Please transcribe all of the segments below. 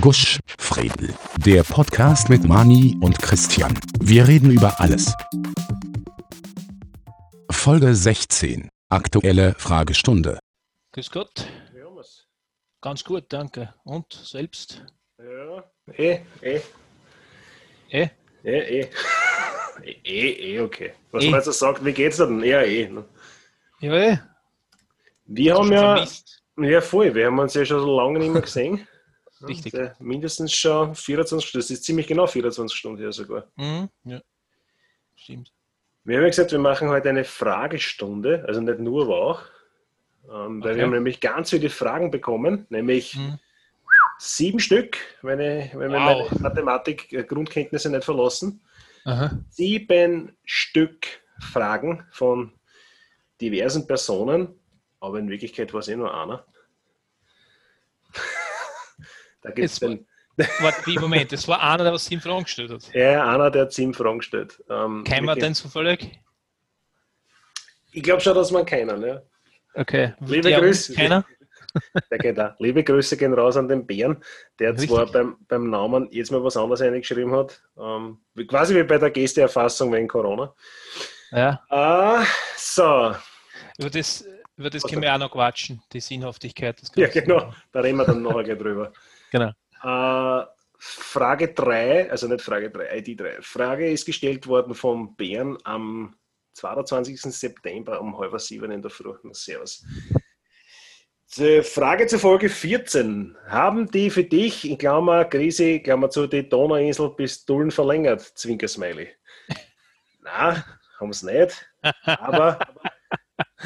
Gusch, Fredel. Der Podcast mit Mani und Christian. Wir reden über alles. Folge 16. Aktuelle Fragestunde. Grüß Gott. Ganz gut, danke. Und selbst? Ja, eh, eh. Eh? Eh, eh. eh, eh, eh, okay. Was Eh. man jetzt sagt, wie geht's dir denn? Ja, eh. ne? Ja, eh. Wir haben ja, vermisst. ja voll, wir haben uns ja schon so lange nicht mehr gesehen. Richtig. Äh, mindestens schon 24 Stunden, das ist ziemlich genau 24 Stunden hier sogar. Mhm. Ja. Stimmt. Wir haben ja gesagt, wir machen heute eine Fragestunde, also nicht nur, aber auch. Ähm, weil Okay. wir haben nämlich ganz viele Fragen bekommen, nämlich Mhm. sieben Stück, wenn, ich, wenn wir Wow. meine Mathematik-Grundkenntnisse nicht verlassen. Aha. sieben Stück Fragen von diversen Personen, aber in Wirklichkeit war es eh nur einer. Da gibt es den, Warte, Moment, das war einer, der was sieben Fragen gestellt hat. ja, einer, der hat sieben Fragen stellt. Ähm, Kennen wir wirklich- den zufällig? Ich glaube schon, dass man keinen. Ja. Okay. Liebe Der Grüße. Keiner? Der geht auch. Liebe Grüße gehen raus an den Bären, der Richtig. zwar beim, beim Namen jetzt mal was anderes eingeschrieben hat. Ähm, quasi wie bei der Gesteerfassung wegen Corona. Ja. Ah, so, Über das, über das Was können wir auch noch quatschen, die Sinnhaftigkeit. ja genau, da reden wir dann nachher drüber. Genau. Äh, Frage 3, also nicht Frage 3, ID 3. Frage ist gestellt worden vom Bären am 22. September um halb sieben in der Früh. Servus. Zur Frage zur Folge 14. Haben die für dich, in Klammer, Krise, Klammer zu, die Donauinsel bis Dullen verlängert? Zwinkersmiley. Na, haben sie nicht. Aber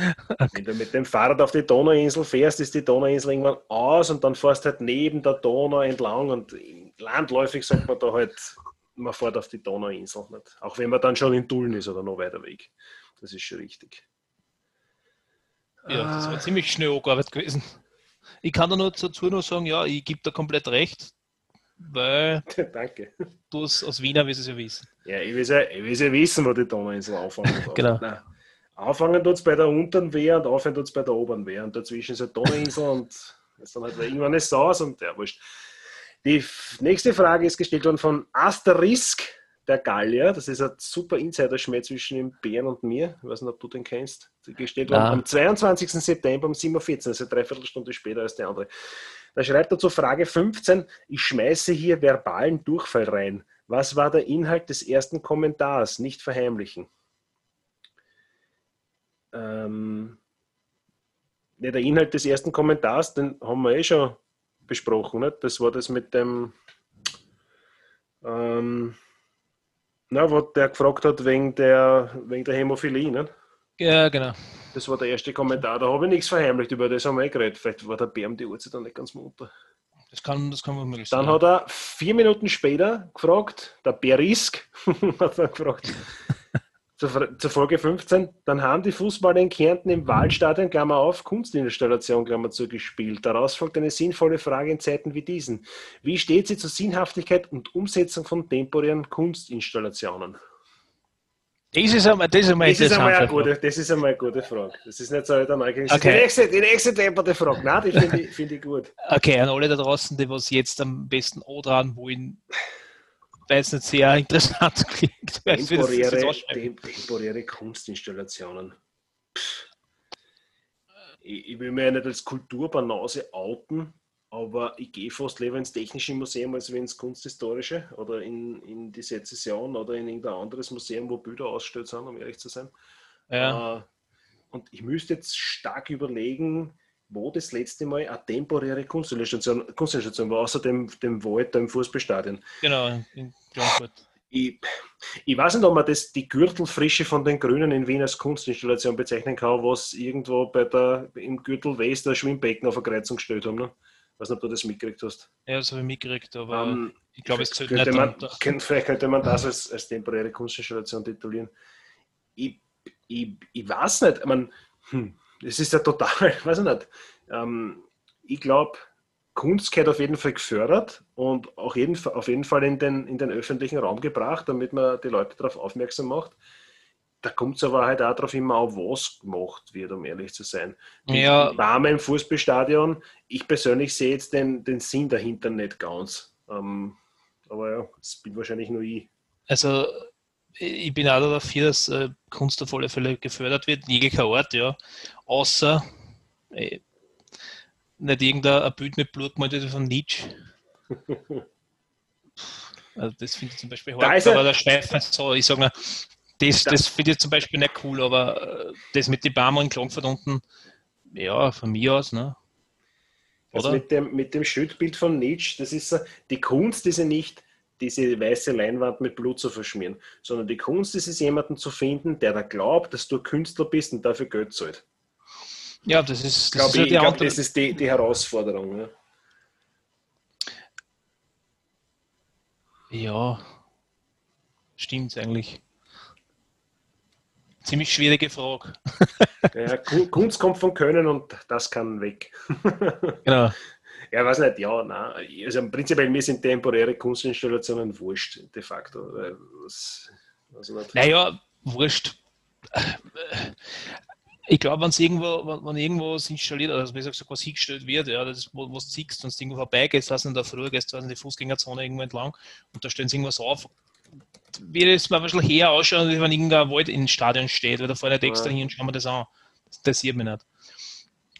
wenn du mit dem Fahrrad auf die Donauinsel fährst, ist die Donauinsel irgendwann aus und dann fährst halt neben der Donau entlang und landläufig sagt man da halt, man fährt auf die Donauinsel. Nicht? Auch wenn man dann schon in Dullen ist oder noch weiter weg. Das ist schon richtig. Ja, das Ah. war ziemlich schnell angearbeitet gewesen. Ich kann da nur dazu nur sagen, ja, ich gebe da komplett recht, weil Danke. du aus Wiener wirst es ja wissen. Ja, ich will ja, ich will ja wissen, wo die Donauinsel darf. Genau. Nein. Anfangen tut es bei der unteren Wehr und aufhören tut es bei der oberen Wehr. Und dazwischen ist eine Donauinsel und ist dann halt irgendwann ist aus und ja, wurscht. Die nächste Frage ist gestellt worden von Asterisk, der Gallier. Das ist ein super Insider-Schmäh zwischen dem Bären und mir. Ich weiß nicht, ob du den kennst. Gestellt worden am 22. September um 7.14 Uhr, also dreiviertel Stunde später als der andere. Da schreibt er zur Frage 15, ich schmeiße hier verbalen Durchfall rein. Was war der Inhalt des ersten Kommentars? Nicht verheimlichen. Ähm, ja, der Inhalt des ersten Kommentars, den haben wir eh schon besprochen. Nicht? Das war das mit dem, ähm, na, wo der gefragt hat wegen der, wegen der Hämophilie. Nicht? Ja, genau. Das war der erste Kommentar. Da habe ich nichts verheimlicht, über das haben wir eh geredet. Vielleicht war der Bär um die Uhrzeit dann nicht ganz munter. Das kann, das kann man möglich Dann sein. hat er vier Minuten später gefragt, der Berisk hat er gefragt, zur, Folge 15, dann haben die Fußballer in Kärnten im Wahlstadion, Klammer auf, Kunstinstallation, Klammer zu, gespielt. Daraus folgt eine sinnvolle Frage in Zeiten wie diesen. Wie steht sie zur Sinnhaftigkeit und Umsetzung von temporären Kunstinstallationen? Das ist einmal, das ist einmal Das ist, einmal eine gute, das ist einmal eine gute Frage. Das ist nicht so eine ist Okay. Die nächste, die nächste depperte Frage. Nein, die finde ich, finde ich gut. Okay, an alle da draußen, die was jetzt am besten dran wollen, weil es nicht sehr interessant klingt. temporäre, temporäre Kunstinstallationen. Ich, ich will mir ja nicht als Kulturbanause outen, aber ich gehe fast lieber ins Technische Museum als ins Kunsthistorische oder in, in die Sezession oder in irgendein anderes Museum, wo Bilder ausgestellt sind, um ehrlich zu sein. Ja. Äh, Und ich müsste jetzt stark überlegen, wo das letzte Mal eine temporäre Kunstinstallation, Kunstinstallation war, außer dem, dem Wald da im Fußballstadion. Genau, in Frankfurt. Ich, ich weiß nicht, ob man das, die Gürtelfrische von den Grünen in Wien als Kunstinstallation bezeichnen kann, was irgendwo bei der, im Gürtel West ein Schwimmbecken auf eine Kreuzung gestellt haben. Ne? Ich weiß nicht, ob du das mitgekriegt hast. Ja, das habe ich mitgekriegt, aber Ähm, ich glaube, es zählt nicht man, könnte, Vielleicht könnte man das als, als temporäre Kunstinstallation titulieren. Ich, ich, ich weiß nicht. Ich meine, hm, es ist ja total, weiß ich nicht. Ähm, ich glaube, Kunst gehört auf jeden Fall gefördert und auch jeden, auf jeden Fall in den, in den öffentlichen Raum gebracht, damit man die Leute darauf aufmerksam macht. da kommt es aber halt auch darauf immer auf, was gemacht wird, um ehrlich zu sein. Ja. Dame im Fußballstadion, ich persönlich sehe jetzt den, den Sinn dahinter nicht ganz. Ähm, aber ja, das bin wahrscheinlich nur ich. Also, ich bin auch dafür, dass äh, Kunst auf alle Fälle gefördert wird, jeglicher Ort, ja. Außer äh, nicht irgendein Bild mit Blut gemalt von Nietzsche. also das finde ich zum Beispiel hart, aber der Schweifen so, ich sage mal, das, das finde ich zum Beispiel nicht cool, aber äh, das mit den Barmer in Klangfurt unten, ja, von mir aus, ne? Also mit dem, mit dem Schildbild von Nietzsche, das ist die Kunst ist ja nicht, diese weiße Leinwand mit Blut zu verschmieren, sondern die Kunst ist es, jemanden zu finden, der da glaubt, dass du Künstler bist und dafür Geld zahlt. Ja, das ist, das, glaub ist ich, glaub, das ist die, die Herausforderung. Ja. ja, stimmt eigentlich ziemlich schwierige Frage. Ja, Kunst kommt von Können und das kann weg. Genau. Ja, weiß nicht, ja, nein. Also prinzipiell mir sind temporäre Kunstinstallationen wurscht, de facto. Das, also naja, wurscht. Ich glaube, wenn irgendwo, wenn, wenn irgendwo was installiert, also wie gesagt, was hingestellt wird, ja, das ist, wo, du siehst, wenn du irgendwo vorbeigehst, was in der Früh gehst, in die Fußgängerzone irgendwo entlang und da stellen sie irgendwas auf, würde es mal ein bisschen her ausschauen, als wenn irgendein Wald im Stadion steht, weil da vorne der extra ja. hin und schauen wir das an. Das interessiert mich nicht.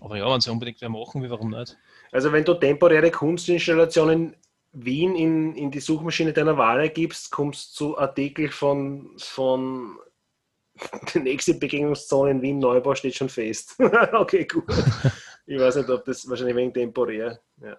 Aber ja, wenn sie unbedingt wer machen will, warum nicht? Also wenn du temporäre Kunstinstallationen Wien in, in die Suchmaschine deiner Wahl gibst, kommst du zu Artikel von, von die nächste Begegnungszone in Wien Neubau steht schon fest. okay, gut. Ich weiß nicht, ob das wahrscheinlich wegen temporär. Ja.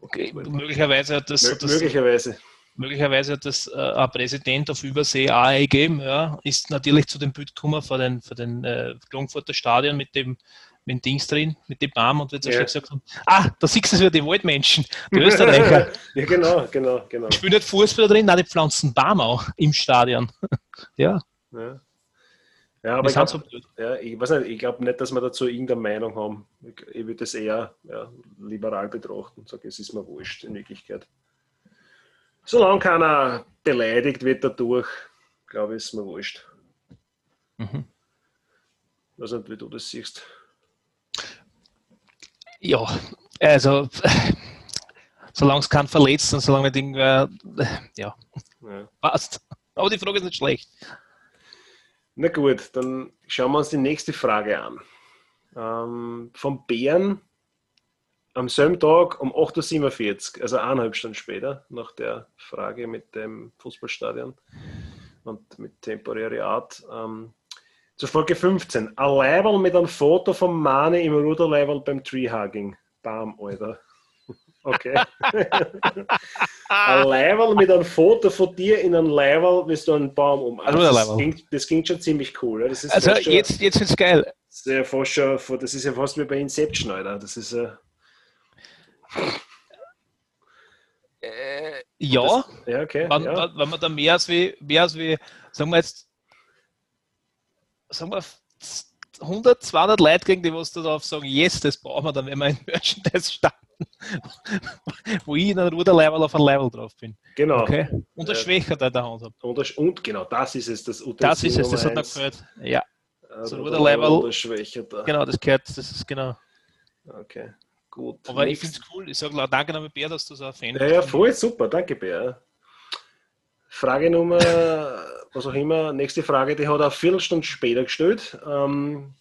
Okay, möglicherweise hat das. Mö möglicherweise möglicherweise hat das äh, ein Präsident auf Übersee auch eingegeben, ja, ist natürlich zu dem Bild gekommen vor den, vor den äh, Klagenfurter Stadion mit dem, mit Dings drin, mit dem Baum und wird so ja. gesagt haben, ah, da siehst du es wieder, die Waldmenschen, die Österreicher. ja, genau, genau, genau. Ich spiele nicht Fußball drin, nein, die pflanzen Baum auch im Stadion. ja. ja. Ja, aber ich, glaub, so ja, ich weiß nicht, ich glaube nicht, dass wir dazu irgendeine Meinung haben. Ich, ich würde das eher ja, liberal betrachten und sagen, es ist mir wurscht in Wirklichkeit. Solange keiner beleidigt wird dadurch, glaube ich, ist mir wurscht. Mhm. Ich weiß nicht, wie du das siehst. Ja, also solange es keinen verletzt und solange nicht irgendwer, ja, ja, passt. Aber die Frage ist nicht schlecht. Na gut, dann schauen wir uns die nächste Frage an. Ähm, vom Bären am selben Tag um 8.47 Uhr, also eineinhalb Stunden später, nach der Frage mit dem Fußballstadion und mit temporäre Art. Ähm, zur Folge 15. Ein Leiberl mit einem Foto von Mane im Ruderleiberl beim Treehugging. Bam, Alter. Okay. ein Leiberl mit einem Foto von dir in einem Leiberl, wie du einen Baum um. Also das, klingt, das klingt schon ziemlich cool. Das ist also jetzt, jetzt ist es geil. Das ist, ja fast schon, das ist ja fast wie bei Inception, Alter. Das ist ja. Äh, ja, das, ja, okay, wenn, ja. wenn man da mehr als wie, mehr als wie, sagen wir jetzt, sagen wir 100, 200 Leute kriegen, die was darauf sagen, yes, das brauchen wir dann, wenn wir in Merchandise starten, wo ich in einem Ruderlevel auf einem Level drauf bin. Genau. Okay? Und der äh, Schwächer der der Hand hat. Und, und, genau, das ist es, das Utensil Das ist es, das hat mir gefällt. Ja. Also so Ruderlevel. Genau, das gehört, das ist genau. Okay. Gut. Aber ich finde es cool. Ich sage danke nochmal, Bär, dass du so ein Fan bist. Ja, ja, voll super. Danke, Bär. Frage Nummer, was auch immer, nächste Frage, die hat er eine Viertelstunde später gestellt. Ähm,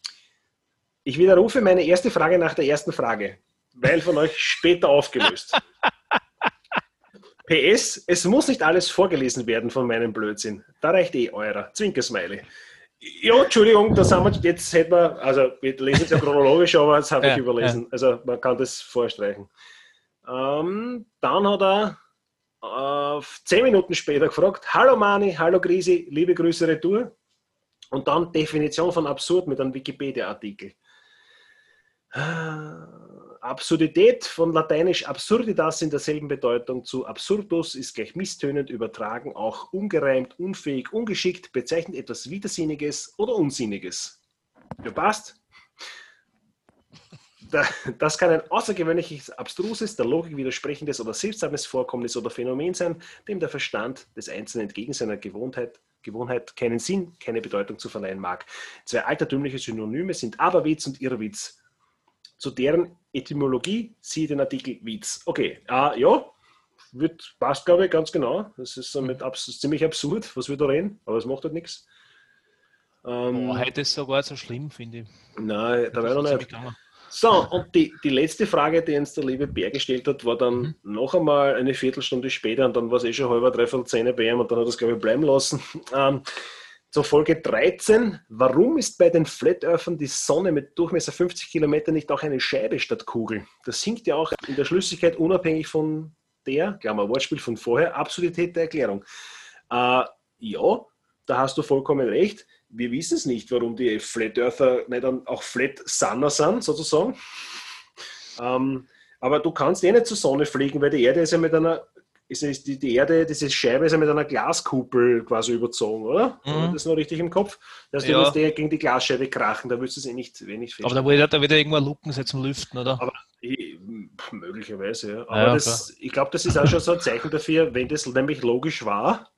ich widerrufe meine erste Frage nach der ersten Frage, weil von euch später aufgelöst. PS, es muss nicht alles vorgelesen werden von meinem Blödsinn. Da reicht eh eurer. Zwinkersmiley. Ja, Entschuldigung, das haben wir, jetzt hätten wir, also wir lesen es ja chronologisch, aber das habe ja, ich überlesen. Ja. Also man kann das vorstreichen. Ähm, dann hat er äh, zehn Minuten später gefragt, hallo Mani, hallo Grisi, liebe Grüße retour. Und dann Definition von absurd mit einem Wikipedia-Artikel. Absurdität von lateinisch absurditas in derselben Bedeutung zu absurdus ist gleich misstönend übertragen, auch ungereimt, unfähig, ungeschickt, bezeichnet etwas Widersinniges oder Unsinniges. Ja, passt. Das kann ein außergewöhnliches, abstruses, der Logik widersprechendes oder seltsames Vorkommnis oder Phänomen sein, dem der Verstand des Einzelnen entgegen seiner Gewohnheit Gewohnheit keinen Sinn, keine Bedeutung zu verleihen mag. Zwei altertümliche Synonyme sind Aberwitz und Irrwitz. Zu deren Etymologie siehe den Artikel Witz. Okay, äh, ja, wird, passt glaube ich ganz genau. Das ist somit abs ziemlich absurd, was wir da reden, aber es macht halt nichts. Ähm, oh, heute ist sogar so schlimm, finde ich. Nein, da wäre noch nicht. So, und die, die letzte Frage, die uns der liebe Bär gestellt hat, war dann mhm. noch einmal eine Viertelstunde später und dann war es eh schon halber, dreiviertel Zähne bei ihm und dann hat er es, glaube ich, bleiben lassen. Ähm, zur Folge 13. Warum ist bei den Flat Earthern die Sonne mit Durchmesser 50 Kilometer nicht auch eine Scheibe statt Kugel? Das hinkt ja auch in der Schlüssigkeit unabhängig von der, Klammer, Wortspiel von vorher, Absurdität der Erklärung. Äh, ja, da hast du vollkommen recht wir wissen es nicht, warum die Flat Earther nicht dann auch Flat Sunner sind, sozusagen. Ähm, aber du kannst eh nicht zur Sonne fliegen, weil die Erde ist ja mit einer, ist, ist die, die Erde, diese Scheibe ist ja mit einer Glaskuppel quasi überzogen, oder? Mhm. Habe das noch richtig im Kopf? Dass du ja. musst gegen die Glasscheibe krachen, da würdest du es eh nicht wenig fest. Aber da wird da wieder irgendwo Luken sein zum Lüften, oder? Aber ich, möglicherweise, ja. Aber ja, das, ich glaube, das ist auch schon so ein Zeichen dafür, wenn das nämlich logisch war,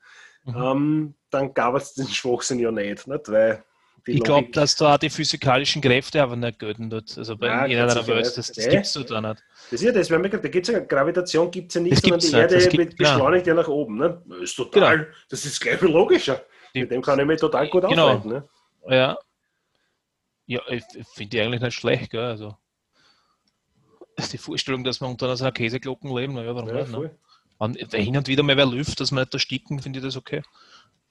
mhm. ähm, dann gab es den Schwachsinn ja nicht. nicht? Weil ich glaube, dass da auch die physikalischen Kräfte aber nicht gelten dort. Also bei jeder der Welt, das, das gibt es da nicht. Das ist ja das, wenn man, da gibt's ja, Gravitation gibt es ja nicht, das sondern die Erde nicht. Gibt, beschleunigt ja. ja nach oben. Ne? Das ist total, genau. das ist gleich viel logischer. Die, Mit dem kann ich mich total gut genau. aufhalten. Ne? Ja. Ja, ich finde die eigentlich nicht schlecht, gell? Also die Vorstellung, dass wir unter einer Käseglocken leben, naja, warum ja, nicht? Ne? Und hin und wieder mal wer lüft, dass wir nicht ersticken, finde ich das okay.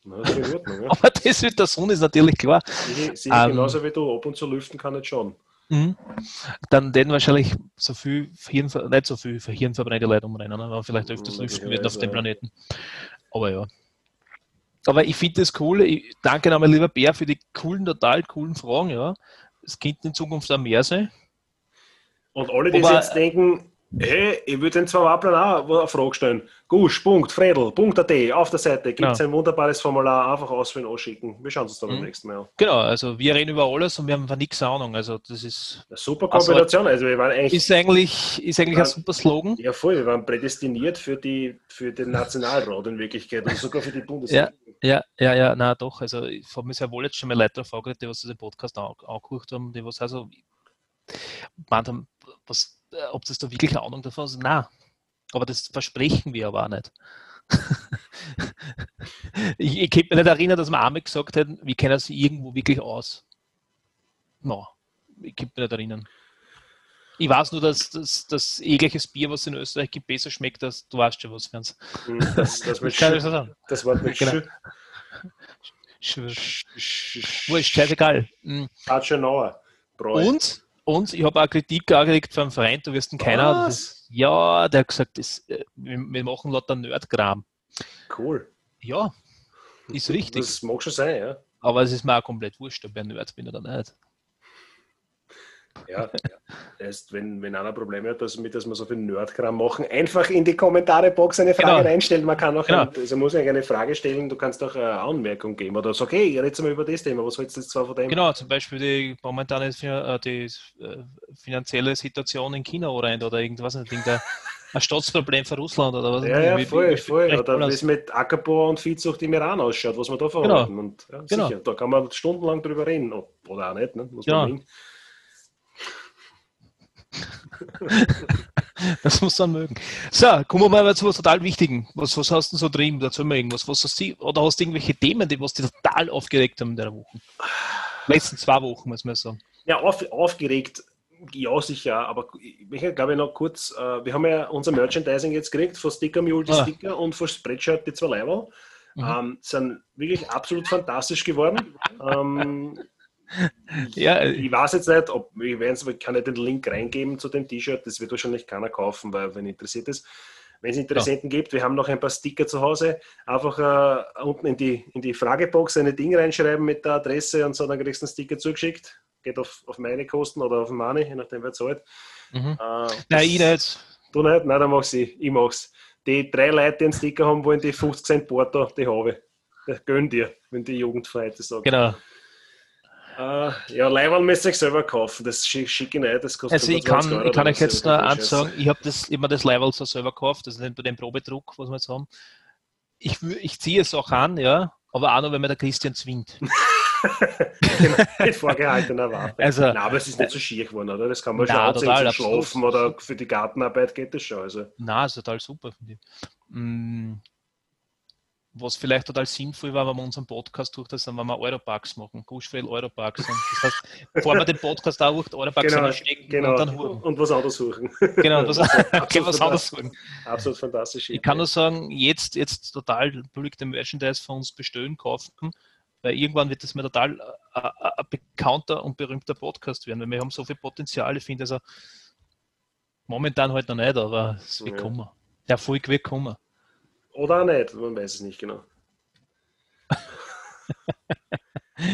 Na, das Ordnung, ja. Aber das mit der Sonne ist natürlich klar. Sehe ich ähm, genauso wie du, ab und zu lüften kann nicht schaden. Mhm. Dann den wahrscheinlich so viel Hirn, nicht so viel für hirnverbrennte Leute umrennen, aber vielleicht öfters mhm, lüften wird auf dem Planeten. Aber ja. Aber ich finde das cool. Ich danke nochmal, lieber Bär, für die coolen, total coolen Fragen. Ja. Es könnte in Zukunft auch mehr sein. Und alle, die aber, jetzt denken, Hey, ich würde den zwei Wappeln auch eine Frage stellen. Gusch, Punkt, Fredel, Punkt AT, auf der Seite gibt es genau. ein wunderbares Formular, einfach ausfüllen, ausschicken. Wir schauen uns dann mhm. beim nächsten Mal an. Genau, also wir reden über alles und wir haben nichts Ahnung. Also das ist eine super Kombination. Also wir waren eigentlich, ist eigentlich, ist eigentlich waren, ein super Slogan. Ja, voll, wir waren prädestiniert für, die, für den Nationalrat in Wirklichkeit und sogar für die Bundesregierung. Ja, ja, ja, ja, na doch. Also ich habe mich sehr wohl jetzt schon mal Leute gefragt, die was den Podcast angehört haben, die was also gemeint haben, was ob das da wirklich eine Ahnung davon ist. Nein, aber das versprechen wir aber auch nicht. ich, ich kann mich nicht erinnern, dass wir einmal gesagt hätten, wir kennen sie irgendwo wirklich aus. No, ich kann mich nicht erinnern. Ich weiß nur, dass, dass, dass jegliches Bier, was es in Österreich gibt, besser schmeckt, als du weißt schon was für uns. Hm, das, das, das so sagen. Das Wort mit genau. Wurscht, scheißegal. Hm. Aschenauer. Und und ich habe auch Kritik angeregt vom Verein, du wirst ihn keiner. Das, ja, der hat gesagt, das, äh, wir, wir machen lauter Nerdkram. Cool. Ja, ist richtig. Das mag schon sein, ja. Aber es ist mir auch komplett wurscht, ob ich ein Nerd bin oder nicht. Ja, ja. Erst wenn, wenn einer Probleme hat, dass, mit, dass wir so viel Nerdkram machen, einfach in die Kommentare-Box eine Frage genau. reinstellen. Man kann auch, genau. ein, also muss ja eine Frage stellen, du kannst auch eine Anmerkung geben oder okay, ich rede mal über das Thema, was willst du jetzt zwar von dem? Genau, zum Beispiel die momentane äh, die, äh, finanzielle Situation in China oder, oder irgendwas, ein Staatsproblem für Russland oder was? Ja, ja, voll, voll. Oder wie es mit Ackerbau und Viehzucht im Iran ausschaut, was man da verhalten. Genau. Und, ja, genau. Sicher, da kann man stundenlang drüber reden. Oder auch nicht, ne? Muss genau. man das muss man mögen. So, kommen wir mal zu was total Wichtigen. Was, was hast du so drin? Dazu mal irgendwas. Was hast du, oder hast du irgendwelche Themen, die was dich total aufgeregt haben in der Woche? Letzten zwei Wochen, muss man sagen. Ja, auf, aufgeregt, ja, sicher, aber ich glaube noch kurz, äh, wir haben ja unser Merchandising jetzt gekriegt, von Sticker Mule die ah. Sticker und von Spreadshirt die zwei Leiber. Mhm. Ähm, sind wirklich absolut fantastisch geworden. ähm, ja, ich weiß jetzt nicht, ob ich kann nicht den Link reingeben zu dem T-Shirt, das wird wahrscheinlich keiner kaufen, weil wenn interessiert ist. Wenn es Interessenten ja. gibt, wir haben noch ein paar Sticker zu Hause, einfach äh, unten in die, in die Fragebox eine Ding reinschreiben mit der Adresse und so, dann kriegst du einen Sticker zugeschickt. Geht auf, auf meine Kosten oder auf meine, je nachdem wer zahlt. Mhm. Äh, Nein, ich nicht. Du nicht? Nein, dann mach's ich. Ich mach's. Die drei Leute, die einen Sticker haben wollen, die 50 Cent Porto, die habe ich. Gönn dir, wenn die Jugendfreiheit sagt. Genau. Uh, ja, Leihwahl müsst ihr euch selber kaufen. Das schicke ich nicht. Das kostet also ich kann, Euro, ich kann euch jetzt nur eins sagen, ich habe das, immer das Leihwahl so selber gekauft, also den, den Probedruck, was wir jetzt haben. Ich, ich ziehe es auch an, ja, Aber auch noch, wenn man der Christian zwingt. genau, mit vorgehaltener Waffe. Also, Nein, aber es ist nicht so schier geworden, oder? Das kann man schon Nein, anziehen total, zum. Schlafen oder für die Gartenarbeit geht das schon. Also. Na, ist total super, finde ich. Was vielleicht total sinnvoll war, wenn wir unseren Podcast durch das, wenn wir Europarks machen, Guschfeld Europarks. Und Das heißt, bevor wir den Podcast auch durch Europarks Genau, einstecken genau. und dann huren. Und was anderes suchen. Genau, das, okay, was anderes suchen. Absolut fantastisch. Ich kann nur sagen, jetzt, jetzt total billig den Merchandise von uns bestellen, kaufen, weil irgendwann wird das mal total äh, äh, ein bekannter und berühmter Podcast werden, weil wir haben so viel Potenzial. Ich finde, also momentan halt noch nicht, aber es wird Ja. kommen. Der Erfolg wird kommen. Oder auch nicht, man weiß es nicht genau.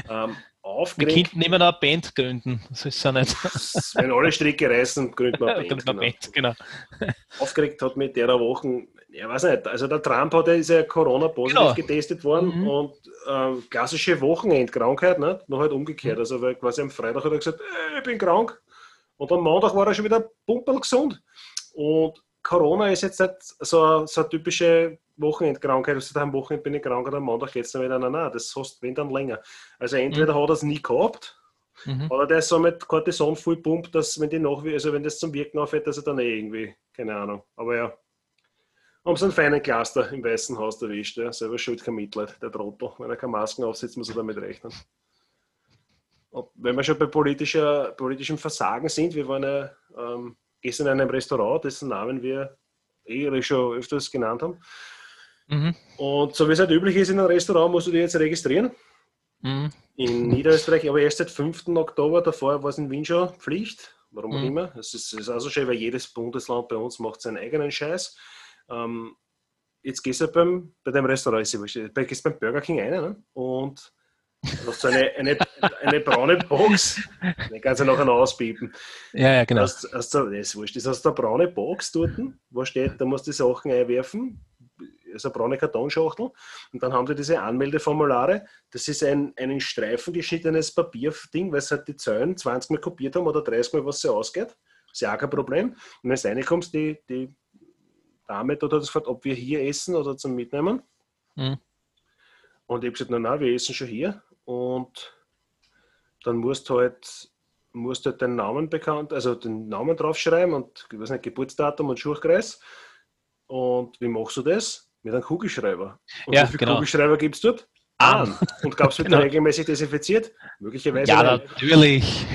ähm, Wir aufgeregt, könnten immer noch eine Band gründen. Das ist ja nicht. wenn alle Stricke reißen, gründet man eine Band. Gründen wir Genau. eine Band, genau. Aufgeregt hat mit der Woche, ja weiß nicht, also der Trump hat ja, ist ja Corona-positiv Genau. getestet worden Mhm. und ähm, klassische Wochenendkrankheit, ne? noch halt umgekehrt. Also weil quasi am Freitag hat er gesagt, äh, ich bin krank und am Montag war er schon wieder pumperl gesund. Und Corona ist jetzt nicht so, so eine typische Wochenendkrankheit, also am Wochenende bin ich krank und am Montag geht es dann wieder, nein, nein, das hast wenn dann länger. Also entweder hat er es nie gehabt, Mhm. oder der ist so mit Cortison voll pumpt, dass wenn die noch, also wenn das zum Wirken aufhört, dass er dann eh irgendwie, keine Ahnung. Aber ja. Haben sie einen feinen Cluster im Weißen Haus erwischt, ja. Selber schuld kein Mitleid, der Trottel. Wenn er keine Masken aufsetzt, muss er damit rechnen. Und wenn wir schon bei politischer, politischem Versagen sind, wir waren ja ähm, gestern in einem Restaurant, dessen Namen wir eh schon öfters genannt haben. Mhm. Und so wie es halt üblich ist in einem Restaurant, musst du dich jetzt registrieren. Mhm. In Niederösterreich, aber erst seit 5. Oktober, davor war es in Wien schon Pflicht. Warum auch Mhm. immer. Es ist, ist also schön, weil jedes Bundesland bei uns macht seinen eigenen Scheiß. Ähm, jetzt gehst du beim, bei dem Restaurant, gehst beim Burger King rein ne? und du hast so eine, eine, eine braune Box. Den kannst du nachher noch auspiepen. Ja, ja, genau. Hast, hast du, das ist wurscht, das hast du eine braune Box dort, wo steht, da musst du die Sachen einwerfen, also eine braune Kartonschachtel, und dann haben die diese Anmeldeformulare. Das ist ein, ein in Streifen geschnittenes Papierding, weil sie halt die Zahlen 20 Mal kopiert haben oder 30 Mal, was sie ausgeht. Ist ja auch kein Problem. Und wenn du reinkommst, die, die Dame dort hat gefragt, ob wir hier essen oder zum Mitnehmen. Mhm. Und ich habe gesagt, nein, nein, wir essen schon hier. Und dann musst du halt, musst du halt den Namen bekannt, also den Namen draufschreiben und ich weiß nicht, Geburtsdatum und Schuchkreis. Und wie machst du das? Mit einem Kugelschreiber. Und Ja, wie viele genau. Kugelschreiber gibt es dort? An. Und gab es wird Genau. regelmäßig desinfiziert? Möglicherweise. Ja, natürlich.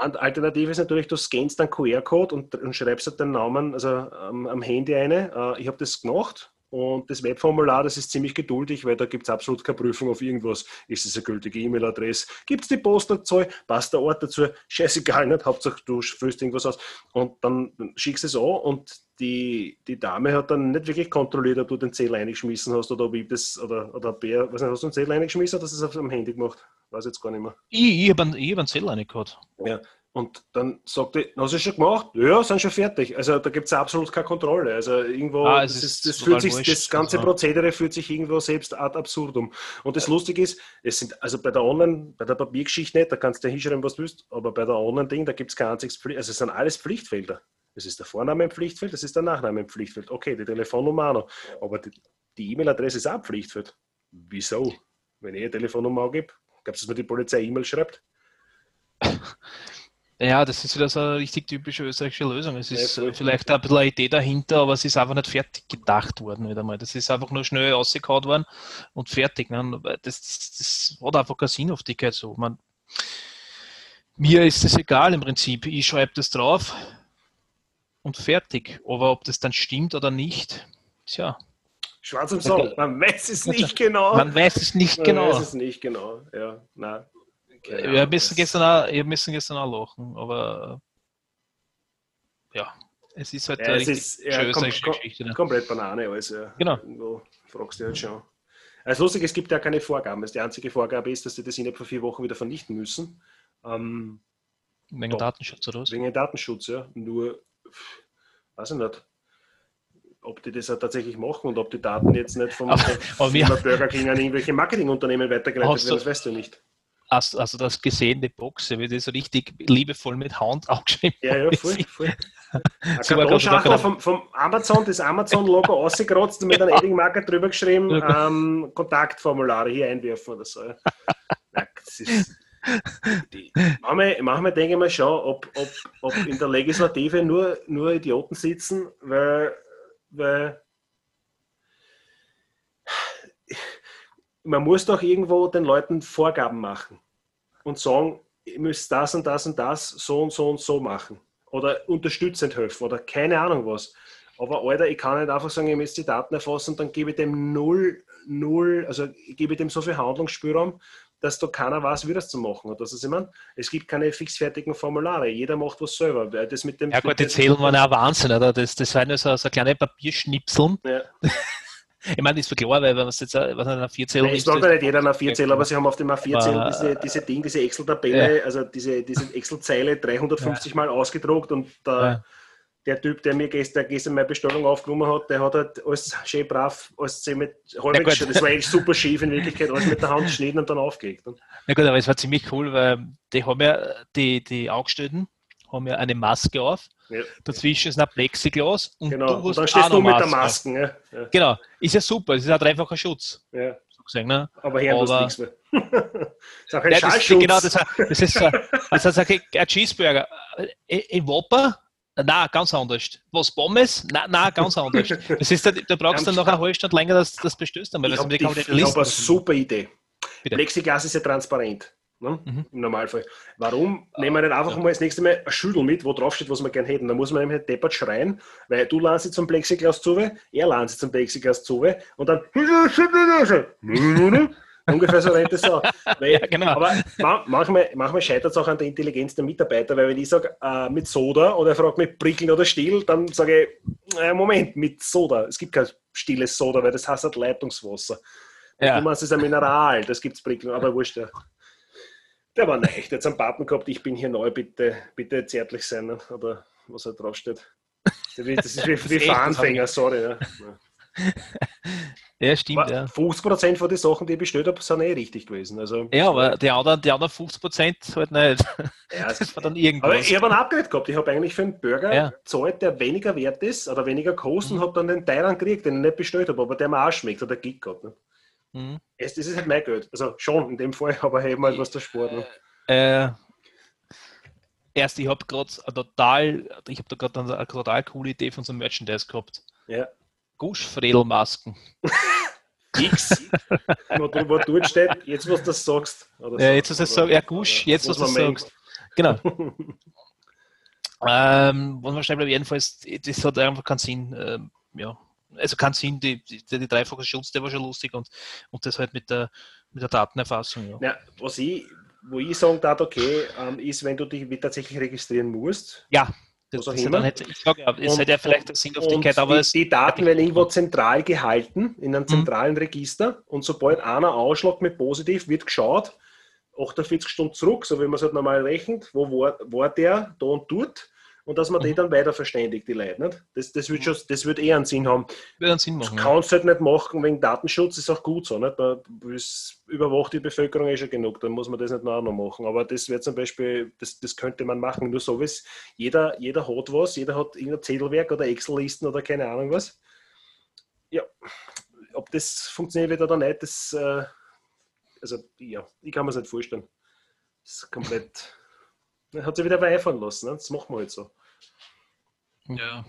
Und Alternative ist natürlich, du scannst dann QR-Code und, und schreibst halt den Namen also am, am Handy eine. Äh, ich habe das gemacht und das Webformular, das ist ziemlich geduldig, weil da gibt es absolut keine Prüfung auf irgendwas. Ist es eine gültige E-Mail-Adresse? Gibt es die Postleitzahl? Passt der Ort dazu? Scheißegal, nicht? Hauptsache du füllst irgendwas aus. Und dann schickst du es an und die, die Dame hat dann nicht wirklich kontrolliert, ob du den Zettel eingeschmissen hast oder ob ich das, oder, oder Bär, weiß nicht, hast du den Zettel eingeschmissen oder hast du es auf dem Handy gemacht? Weiß jetzt gar nicht mehr. Ich, ich habe einen, hab einen Zettel reingehört. Ja. Und dann sagt er, hast du es schon gemacht? Ja, sind schon fertig. Also da gibt es absolut keine Kontrolle. Also irgendwo, Ah, es das, ist das, fühlt sich, wurscht. das ganze Also- Prozedere fühlt sich irgendwo selbst ad absurdum. Und das Lustige ist, es sind, also bei der Online, bei der Papiergeschichte nicht, da kannst du hinschreiben, was du willst, aber bei der Online-Ding, da gibt es kein einziges Pflicht, also es sind alles Pflichtfelder. Das ist der Vorname im Pflichtfeld, das ist der Nachname im Pflichtfeld. Okay, die Telefonnummer auch noch. Aber die die E-Mail-Adresse ist auch ein Pflichtfeld. Wieso? Wenn ich eine Telefonnummer angebe, gab es, dass mir die Polizei E-Mail schreibt? Ja, das ist wieder so eine richtig typische österreichische Lösung. Es ist Ja, vielleicht ein bisschen eine Idee dahinter, aber es ist einfach nicht fertig gedacht worden wieder mal. Das ist einfach nur schnell ausgekaut worden und fertig. Ne? Das, das, das hat einfach keine Sinnhaftigkeit so. Man, mir ist es egal im Prinzip. Ich schreibe das drauf und fertig. Aber ob das dann stimmt oder nicht, tja, Schwarz im Song, man weiß es nicht genau. man weiß es nicht Man genau. weiß es nicht genau, ja. Nein. Keine Wir müssen gestern auch, wir müssen gestern auch lachen, aber ja, es ist halt Ja, eine ist ja, schöne kom Geschichte. Ne? komplett Banane alles. Ja. Genau. Irgendwo fragst du halt schon. Also lustig, es gibt ja keine Vorgaben. Also die einzige Vorgabe ist, dass sie das innerhalb von vier Wochen wieder vernichten müssen. Ähm, Wegen Doch. Datenschutz oder was? wegen Datenschutz, ja. Nur, weiß ich nicht, ob die das auch tatsächlich machen und ob die Daten jetzt nicht vom, vom Burger King an irgendwelche Marketingunternehmen weitergeleitet werden, das weißt du nicht. Hast, also das gesehen, die Box, wie das so richtig liebevoll mit Hand aufgeschrieben Ja, ja, voll, voll. Ein Kartonschachtel vom, vom Amazon, das Amazon-Logo ausgekratzt und mit einem Edding-Marker drüber geschrieben, ähm, Kontaktformulare hier einwerfen oder so. Nein, das ist, die, manchmal, manchmal denke ich mir schon, ob, ob, ob in der Legislative nur, nur Idioten sitzen, weil, weil man muss doch irgendwo den Leuten Vorgaben machen und sagen, ihr müsst das und das und das so und so und so machen. Oder unterstützend helfen oder keine Ahnung was. Aber Alter, ich kann nicht einfach sagen, ihr müsst die Daten erfassen und dann gebe ich dem null, null, also ich gebe dem so viel Handlungsspielraum, dass da keiner weiß, wie das zu machen hat. Das ist, ich meine, es gibt keine fixfertigen Formulare. Jeder macht was selber. Das mit dem, Ja gut, die Zählen waren auch Wahnsinn, oder? Das, das waren ja so, so kleine Papierschnipseln. Ja. Ich meine, das ist klar, weil wenn man es jetzt äh, was an einer Vierzähler Nein, es mag ja nicht jeder nach vier Zähler, Ja, aber sie haben auf dem A4-Zähler Aber- diese, diese Ding, diese Excel-Tabelle, also diese, diese Excel-Zeile 350 Mal ausgedruckt und der, Ja. der Typ, der mir gestern, gestern meine Bestellung aufgenommen hat, der hat halt alles schön brav, alles mit halbwegs, das war eigentlich super schief in Wirklichkeit, alles mit der Hand geschnitten und dann aufgelegt. Na gut, aber es war ziemlich cool, weil die haben ja, die, die Angestellten haben ja eine Maske auf, Ja, dazwischen ist ein Plexiglas und genau. du Und hast dann auch stehst du mit der Maske. Maske. Ja, Genau, ist ja super, es ist ein dreifacher Schutz, ja. so gesehen, ne? Aber hören Aber- nichts mehr. das ist auch ein Ja, das, genau, das, das ist, das ist ein, ein Cheeseburger. Äh, In Whopper? Nein, ganz anders. Was, Pommes? Nein, nein ganz anders. Das ist, da, da brauchst du dann noch eine halbe Stunde länger, dass das bestößt. Weil ich das habe hab eine super Idee. Bitte. Plexiglas ist ja transparent. Ne? Mhm. Im Normalfall. Warum nehmen wir nicht einfach mal das nächste Mal ein Schüttel mit, wo drauf steht, was wir gerne hätten? Da muss man nämlich deppert schreien, weil du lernst jetzt zum Plexiglas zu, er lernt jetzt zum Plexiglas zu und dann ungefähr so rennt es so. Weil, Ja, genau. Aber ma manchmal, manchmal scheitert es auch an der Intelligenz der Mitarbeiter, weil wenn ich sage äh, mit Soda oder er fragt mit Prickeln oder Still, dann sage ich, äh, Moment, mit Soda. Es gibt kein stilles Soda, weil das heißt halt Leitungswasser. Ja. Du meinst, es ist ein Mineral, das gibt es Prickeln, aber wurscht. Ja. Der war. Der hat einen Paten gehabt, ich bin hier neu, bitte, bitte zärtlich sein. ne? Oder was da drauf steht. Das ist wie, für hab Anfänger, sorry. Ja. Ja, stimmt, Aber ja. 50% von den Sachen, die ich bestellt habe, sind eh richtig gewesen. Also, Ja, aber die anderen, die anderen 50 Prozent halt nicht. Ja, Das war dann Aber irgendwas. ich habe einen Upgrade gehabt. Ich habe eigentlich für einen Burger Ja. gezahlt, der weniger wert ist oder weniger kostet und habe dann den Teil gekriegt, den ich nicht bestellt habe, aber der mir auch schmeckt, hat der Gig gehabt. Ne? Mhm. Es, das ist halt mein Geld. Also schon in dem Fall, aber eben halt was der Sport. Ne? Äh, erst, ich habe gerade total, ich habe da gerade eine, total coole Idee von so einem Merchandise gehabt. Ja. Guschfredelmasken. X, wo, du- wo dort steht, jetzt was du sagst. Oder Ja, jetzt, was du sagst, ja, Gusch, jetzt, was du man meint. sagst. Genau. ähm, was man schreibt, jedenfalls, das hat einfach keinen Sinn. Ähm, ja. Also keinen Sinn, die, die, die dreifache Schutz, der war schon lustig und, und das halt mit der, mit der Datenerfassung. Ja. Ja, was ich, wo ich sagen darf, okay, ähm, ist, wenn du dich tatsächlich registrieren musst. Ja, das, das dann hätte, ich sage ja, es hätte ja vielleicht eine Sinnhaftigkeit, aber die, es, die Daten werden irgendwo zentral gehalten, in Mhm. einem zentralen Register. Und sobald einer ausschlägt mit positiv, wird geschaut, 48 Stunden zurück, so wie man es halt normal rechnet, wo war, war der da und dort. Und dass man die Mhm. dann weiter verständigt, die Leute. Nicht? Das, das, wird schon, das wird eher einen Sinn haben. würde einen Sinn Das machen. Ja. kannst du halt nicht machen wegen Datenschutz, ist auch gut so. Nicht? Da ist überwacht die Bevölkerung eh schon genug, dann muss man das nicht noch noch machen. Aber das wäre zum Beispiel, das, das könnte man machen, nur so wie es jeder, jeder hat was, jeder hat irgendein Zettelwerk oder Excel-Listen oder keine Ahnung was. Ja, ob das funktioniert wird oder nicht, das, äh, also ja, ich kann mir das nicht vorstellen. Das ist komplett, hat sich wieder einfallen lassen, ne? das machen wir halt so. Ja.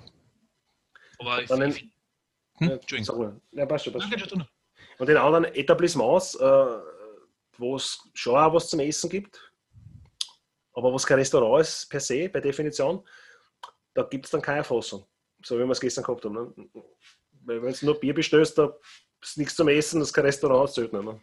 Aber ich, Dann ich, hm? Ja, Entschuldigung. Ja, passt schon, passt schon. Und in anderen Etablissements, äh, wo es schon auch was zum Essen gibt, aber was kein Restaurant ist per se, per Definition, da gibt es dann keine Erfassung. So wie wir es gestern gehabt haben. Ne? Weil wenn du nur Bier bestellst, da ist nichts zum Essen, das ist kein Restaurant, das zählt nicht. Ne?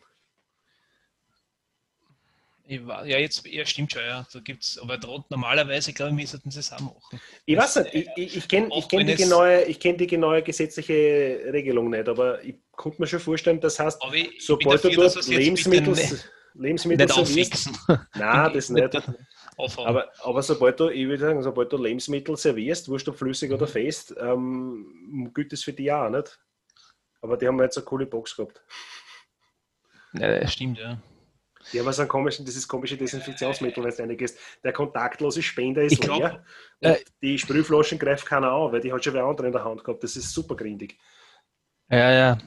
Ja, jetzt, ja, stimmt schon, ja. Da gibt's, aber normalerweise, glaube ich, müssten sie es auch machen. Ich weiß nicht, ich, ich, ich kenne kenn die, genaue, ich kenn die genaue gesetzliche Regelung nicht, aber ich konnte mir schon vorstellen, das heißt, ich, sobald du dafür, dass dort Lebensmittel, nicht, Lebensmittel nicht servierst, nein, das nicht. Aber, aber sobald du, ich würde sagen, sobald du Lebensmittel servierst, wurscht ob flüssig oder fest, ähm, gilt das für die auch nicht. Aber die haben jetzt eine coole Box gehabt. ja, das stimmt, ja. Ja, aber so ein komischen, dieses komische Desinfektionsmittel, wenn du reingehst. Der kontaktlose Spender ist Ich glaub, leer. äh, und die Sprühflaschen greift keiner an, weil die hat schon wer andere in der Hand gehabt. Das ist super grindig. Ja, ja.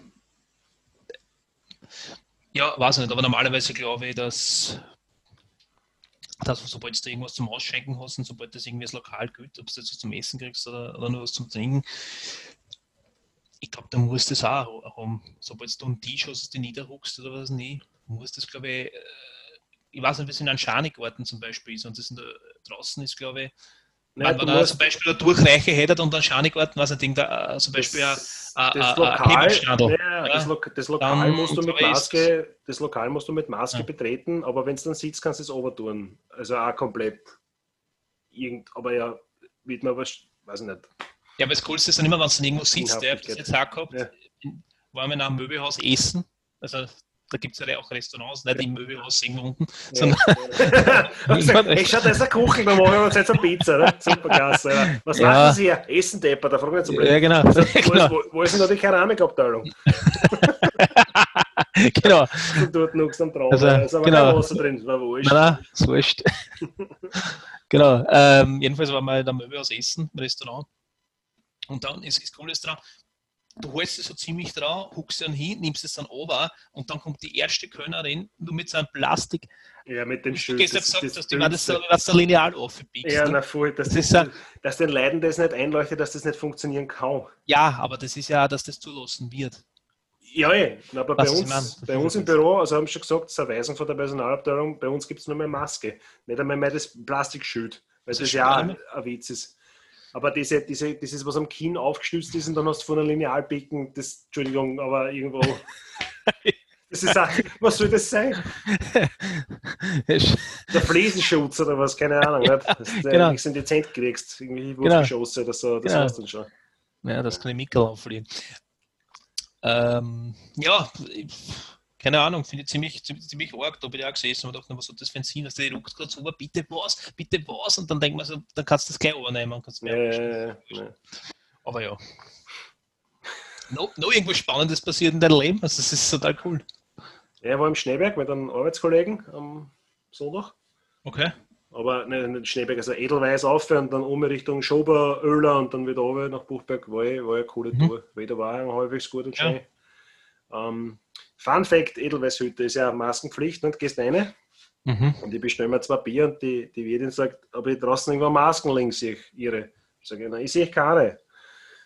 Ja, weiß ich nicht, aber normalerweise glaube ich, dass, dass sobald du irgendwas zum Ausschenken hast und sobald das irgendwie das Lokal gilt, ob du das zum Essen kriegst oder, oder nur was zum Trinken, ich glaube, da musst du das auch haben. Sobald du einen Tisch hast, den niederhuckst oder was nie, musst das, glaube ich, äh, ich weiß nicht, wie es in einem Schanigarten zum Beispiel ist und das der, draußen ist, glaube ich, Nein, wenn man da zum Beispiel eine Durchreiche hätte und einen Schanigarten, was ein Ding da, zum Beispiel das, ein, das Lokal, ja, das, Lo das Lokal Dann musst du mit ich, Maske, das Lokal musst du mit Maske Ja. betreten, aber wenn du dann sitzt, kannst du es obertun. Also auch komplett. Irgend, aber ja, wird man was, weiß ich nicht. Ja, aber das Coolste ist dann immer, wenn du dann irgendwo sitzt, der hat das Sinnhaftigkeit. jetzt auch gehabt, Ja. waren wir in einem Möbelhaus essen, also da gibt es ja auch Restaurants, nicht im Möbelhaus irgendwo unten, sondern Also, ich schaue, das ist eine Küche, da machen wir uns jetzt eine Pizza. Ne? Super klasse. Was Ja. machen Sie hier? Essen Depper, da fragen wir zum ja, genau, Wo, genau, ist, wo, wo ist denn da die Keramikabteilung? genau, So dort nix am Traum. Also, Also, ist aber genau. kein Wasser drin, war wurscht. nein, nein, ist wurscht. genau, ähm, jedenfalls waren wir in einem Möbelhaus essen, im Restaurant und dann ist das Coole dran, du holst es so ziemlich dran, huckst dann hin, nimmst es dann over und dann kommt die erste Kölnerin, nur mit so einem Plastik, Ja, mit dem Schild. gehst ja das das dass du das so, Dümmste. was so lineal aufbiegst. Ja, ne? na voll. Dass, Das das ist ja- dass den Leuten das nicht einleuchtet, dass das nicht funktionieren kann. Ja, aber das ist ja, dass das zulassen wird. Ja, eh. Na, aber bei uns, bei uns im Büro, also haben sie schon gesagt, das ist eine Weisung von der Personalabteilung, bei uns gibt es nur mehr Maske. Nicht einmal mehr das Plastikschild, weil Das das, ja ein Witz ist. Aber diese, diese, dieses, was am Kinn aufgestützt ist und dann hast du von einem Linealbecken, das, Entschuldigung, aber irgendwo. Das ist auch, was soll das sein? Der Fliesenschutz oder was, keine Ahnung. Nicht? Dass du genau. nichts in dezent kriegst, irgendwie Genau. Wurfgeschosse oder so, das Genau. war's dann schon. ja, das kann ich Mikkel auffliegen. Ähm, ja, ich- keine Ahnung, finde ich ziemlich, ziemlich, ziemlich arg. Da bin ich auch gesessen und dachte, was hat das für ein Sinn? Also, die ruckt gerade so, bitte was, bitte was. Und dann denkt man so, dann kannst du das gleich übernehmen. und Kannst Ja, mehr ja, ja, ja. Aber ja. Noch, noch irgendwas Spannendes passiert in deinem Leben? Also, das ist total cool. Er war im Schneeberg mit einem Arbeitskollegen am Sonntag. Okay. Aber nicht, nicht Schneeberg, also Edelweiß auf und dann um Richtung Schober, Öler und dann wieder runter nach Buchberg. War, ja- war ja eine coole Mhm. Tour. Wetter war ja halbwegs gut und Ja. Ähm, Fun Fact: Edelweißhütte ist ja Maskenpflicht und gehst rein Mhm. und ich bestelle mir zwei Bier und die, die Wirtin sagt, ob ich draußen irgendwo Masken links sehe, ihre. Ich sage, nein, ich sehe keine.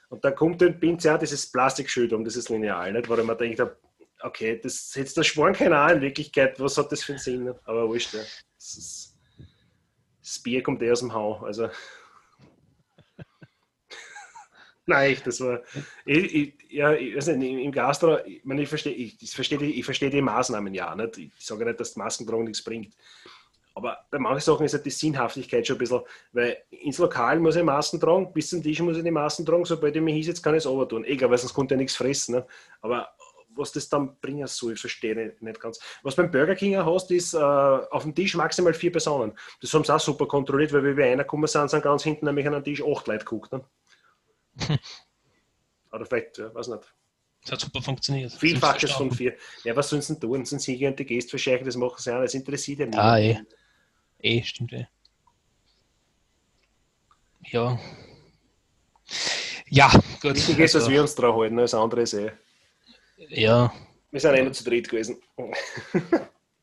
Und dann kommt dann bindet sie auch dieses Plastikschild um, dieses Lineal, nicht? Ich mir denke, okay, das setzt der Schwan keiner an in Wirklichkeit, was hat das für einen Sinn? Aber wurscht, ja. Das, ist, das Bier kommt eh aus dem Hau, also. Nein, das war. Ich, ich, ja, ich weiß nicht, im Gastro, ich, meine, ich verstehe ich, ich verstehe die, ich verstehe die Maßnahmen ja. Nicht? Ich sage nicht, dass die Maskentragung nichts bringt. Aber bei manchen Sachen ist halt die Sinnhaftigkeit schon ein bisschen, weil ins Lokal muss ich Masken tragen, bis zum Tisch muss ich die Masken tragen, sobald ich mich hinsetze, kann ich es aber tun. Egal, weil sonst kommt ja nichts fressen. Ne? Aber was das dann bringen soll, ich verstehe nicht, ganz. Was beim Burger King hast, ist äh, auf dem Tisch maximal vier Personen. Das haben sie auch super kontrolliert, weil wir wie einer gekommen sind, sind ganz hinten nämlich an den Tisch acht Leute geguckt. Ne? Oder vielleicht, ja, weiß nicht. Das hat super funktioniert. Vielfaches von vier. Ja, was sollen sie denn tun? Sind sie und die Gäste verscheuchen, das machen sie auch, das interessiert ja nicht. Ah, eh. Eh, stimmt eh. Ja. Ja, gut. Wichtig ist, dass Also, wir uns dran halten, alles andere ist eh. ja, Wir sind nur zu dritt gewesen.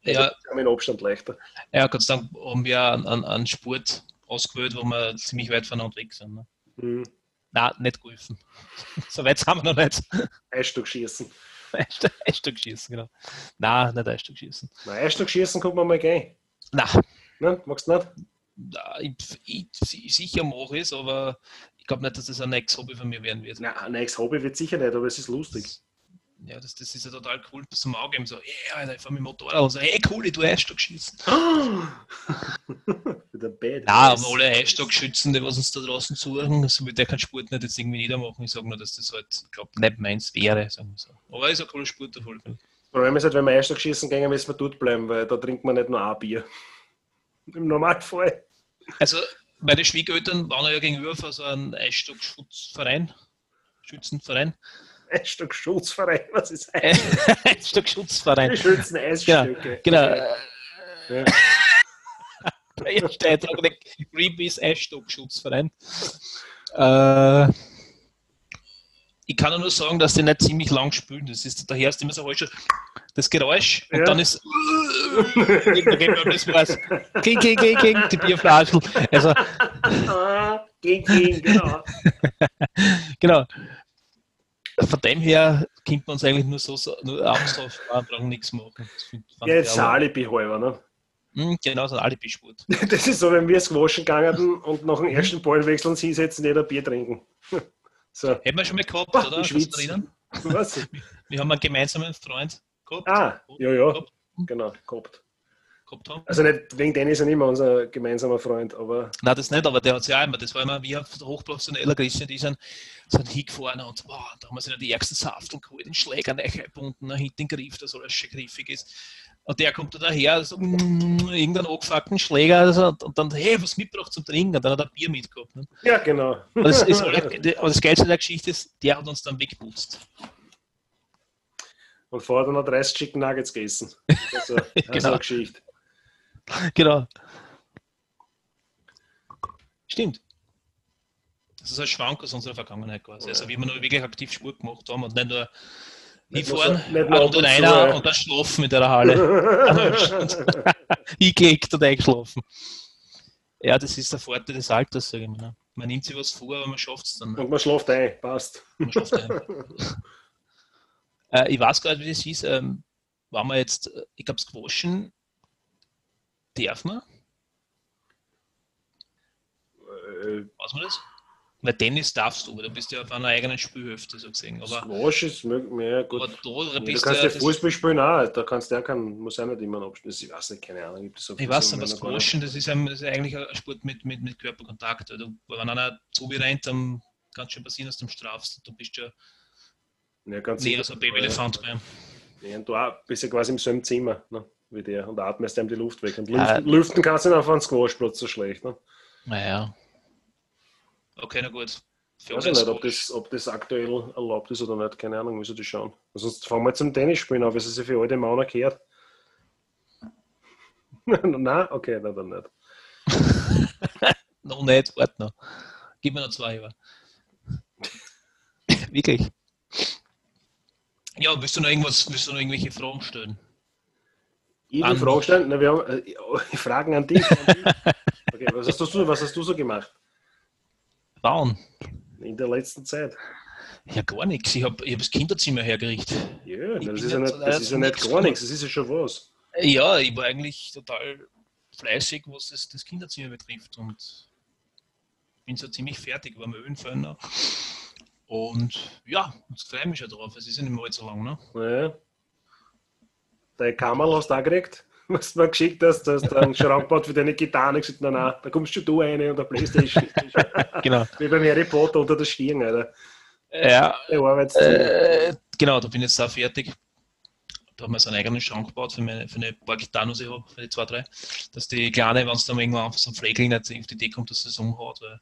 ja, Wir haben den Abstand leichter. ja, Gott sei Dank haben wir einen, einen- Sport ausgewählt, wo wir ziemlich weit voneinander weg sind. Ne? Hm. Nein, nicht geholfen. so weit sind wir noch nicht. Schießen. Ein Stück- ein Stück schießen, genau. Nein, nicht ein Stück schießen. Nein, Eisstock schießen kommt man mal gehen. Nein, Ne? Magst du nicht? na, ich, ich, ich, sicher mache ich es, aber ich glaube nicht, dass das ein nächstes Hobby von mir werden wird. Nein, ein neues Hobby wird sicher nicht, aber es ist lustig. Ja, das, das ist ja total cool zum Auge so, yeah, Alter, ich fahre mit dem Motorrad und so, hey cool, ich tue Eisstock schießen. Mit der Bad. Nein, aber alle Eisstockschützen, die was uns da draußen suchen, so will der keinen Sport nicht jetzt irgendwie niedermachen. Ich sage nur, dass das halt, ich glaube, nicht meins wäre, sagen wir so. Aber ist ein cooler Sport Fall. Das Problem ist halt, wenn wir Eisstock schießen gehen, müssen wir dort bleiben, weil da trinkt man nicht nur ein Bier. Im Normalfall. Also, meine Schwiegereltern waren ja gegenüber von so einem Eisstockschutzverein, Schützenverein. Eisstock Schutzverein, was ist Äh, Eis? Eisstockschutzverein. Die schützen Genau, Eisstöcke. genau. Äh, Ja. Auch der Greenpeace Eisstock-Schutzverein. Äh, ich kann nur sagen, dass die nicht ziemlich lang spülen. Das ist, daher ist immer so schon das Geräusch und Ja. dann ist. Kling, kling, kling, kling, die Bierflaschen. Also, Ah, ging, ging, genau. genau. Von dem her könnte man uns eigentlich nur so so- nur auf brauchen nichts machen. Ja, jetzt aber- Alibi halber, ne? Hm, Genau, so ein Alibi-Sport. Das ist so, wenn wir es gewaschen gegangen und nach dem ersten Ballwechsel uns hinsetzen, jeder Bier trinken. So, Hätten wir schon mal gehabt, Boah, oder? ich was? Wir haben einen gemeinsamen Freund gehabt. Ah, ja, ja, Gehabt, genau, gehabt. Gehabt haben. Also nicht wegen denen ist er nicht mehr unser gemeinsamer Freund, aber Nein, das nicht, aber der hat sich auch immer, das war immer wie auf der hochprofessioneller Griechen, die sind, sind hingefahren und boah, da haben wir sich die ärgsten Saft und geholt, den Schläger eingebunden, hinten den Griff, dass alles schön griffig ist. Und der kommt da daher, so, mm, irgendeinen angefuckten Schläger also, und, dann, hey, was mitgebracht zum Trinken? Und dann hat er Bier mitgehabt. Ne? ja, genau. Aber, das ist, aber das Geilste der Geschichte ist, der hat uns dann weggeputzt. Und vorher dann noch 30 Chicken Nuggets gegessen. Also, also Genau. eine Geschichte. Genau. Stimmt. Das ist ein Schwank aus unserer Vergangenheit quasi. Also wie wir nur wirklich aktiv Sport gemacht haben und nicht nur hinfahren und dann einer und dann schlafen in der Halle. Hingelegt und eingeschlafen. Ja, das ist der Vorteil des Alters, sage ich mal. ne? Man nimmt sich was vor, aber man schafft es dann. Ne? Und man schläft ein, passt. Man schafft's ein. äh, ich weiß gar nicht, wie das ist. Ähm, waren wir jetzt, äh, ich glaube, es gewaschen, darf man? Äh, Weiß man das? Weil Tennis darfst du, weil du bist ja auf einer eigenen Spielhälfte so gesehen. Aber, Squash ist möglich, ja, gut. aber da Ja, du kannst du ja ja, Fußball spielen auch, da kannst du ja kein, muss ja nicht immer einen Abschluss. Ich weiß nicht, keine Ahnung. Gibt es so ich weiß nicht. Squashen, das ist, ein, das ist eigentlich ein Sport mit, mit, mit Körperkontakt. Also, wenn einer zu dir rennt, dann kann es schon passieren, dass du strafst. Du bist ja Ja, ganz näher so ein Babyelefant bei ihm. Ja, und du auch, bist ja quasi im selben Zimmer ne, wie der und atmest ihm die Luft weg. Und Ja. lüften, lüften kannst du nicht auf einen Squashplatz so schlecht. Ne? Naja. Okay, na gut. Für Ich weiß ja nicht, ob das, ob das aktuell erlaubt ist oder nicht. Keine Ahnung, müssen die schauen. Sonst fangen wir zum Tennis spielen auf, es sich für alte Männer gehört. Nein, okay, nein, dann nicht. Noch nicht, warte noch. Gib mir noch zwei Jahre. Wirklich. Ja, willst du noch irgendwas, willst du noch irgendwelche Fragen stellen? Ich will An Fragen stellen. Na, wir haben äh, Fragen an dich. An dich. Okay, was hast, du, was hast du so gemacht Frauen? in der letzten Zeit? Ja, gar nichts. Ich habe ich hab das Kinderzimmer hergerichtet. Ja, Ich das ist ja nicht, das ist ja nicht gar nichts, das ist ja schon was. Ja, ich war eigentlich total fleißig, was das, das Kinderzimmer betrifft. Und bin so ziemlich fertig, war noch. Und ja, jetzt freue ich mich schon drauf. Es ist ja nicht mehr allzu lang, ne? Ja. Dein Kammerl hast du auch gekriegt, was du mir geschickt hast, dass du einen Schraubbad für deine Gitarre gesagt nein, nein, da kommst schon du rein und der Playstation. Genau. Wie beim Harry Potter unter der Stirn, Alter. Ja. Äh, genau, da bin ich jetzt auch fertig. Da haben wir so einen eigenen Schrank gebaut für, meine, für eine paar Gitarren, die ich habe, für die zwei, drei. Dass die Kleine, wenn es dann irgendwann auf so ein Fleckl nicht auf die Idee kommt, dass es umhaut, weil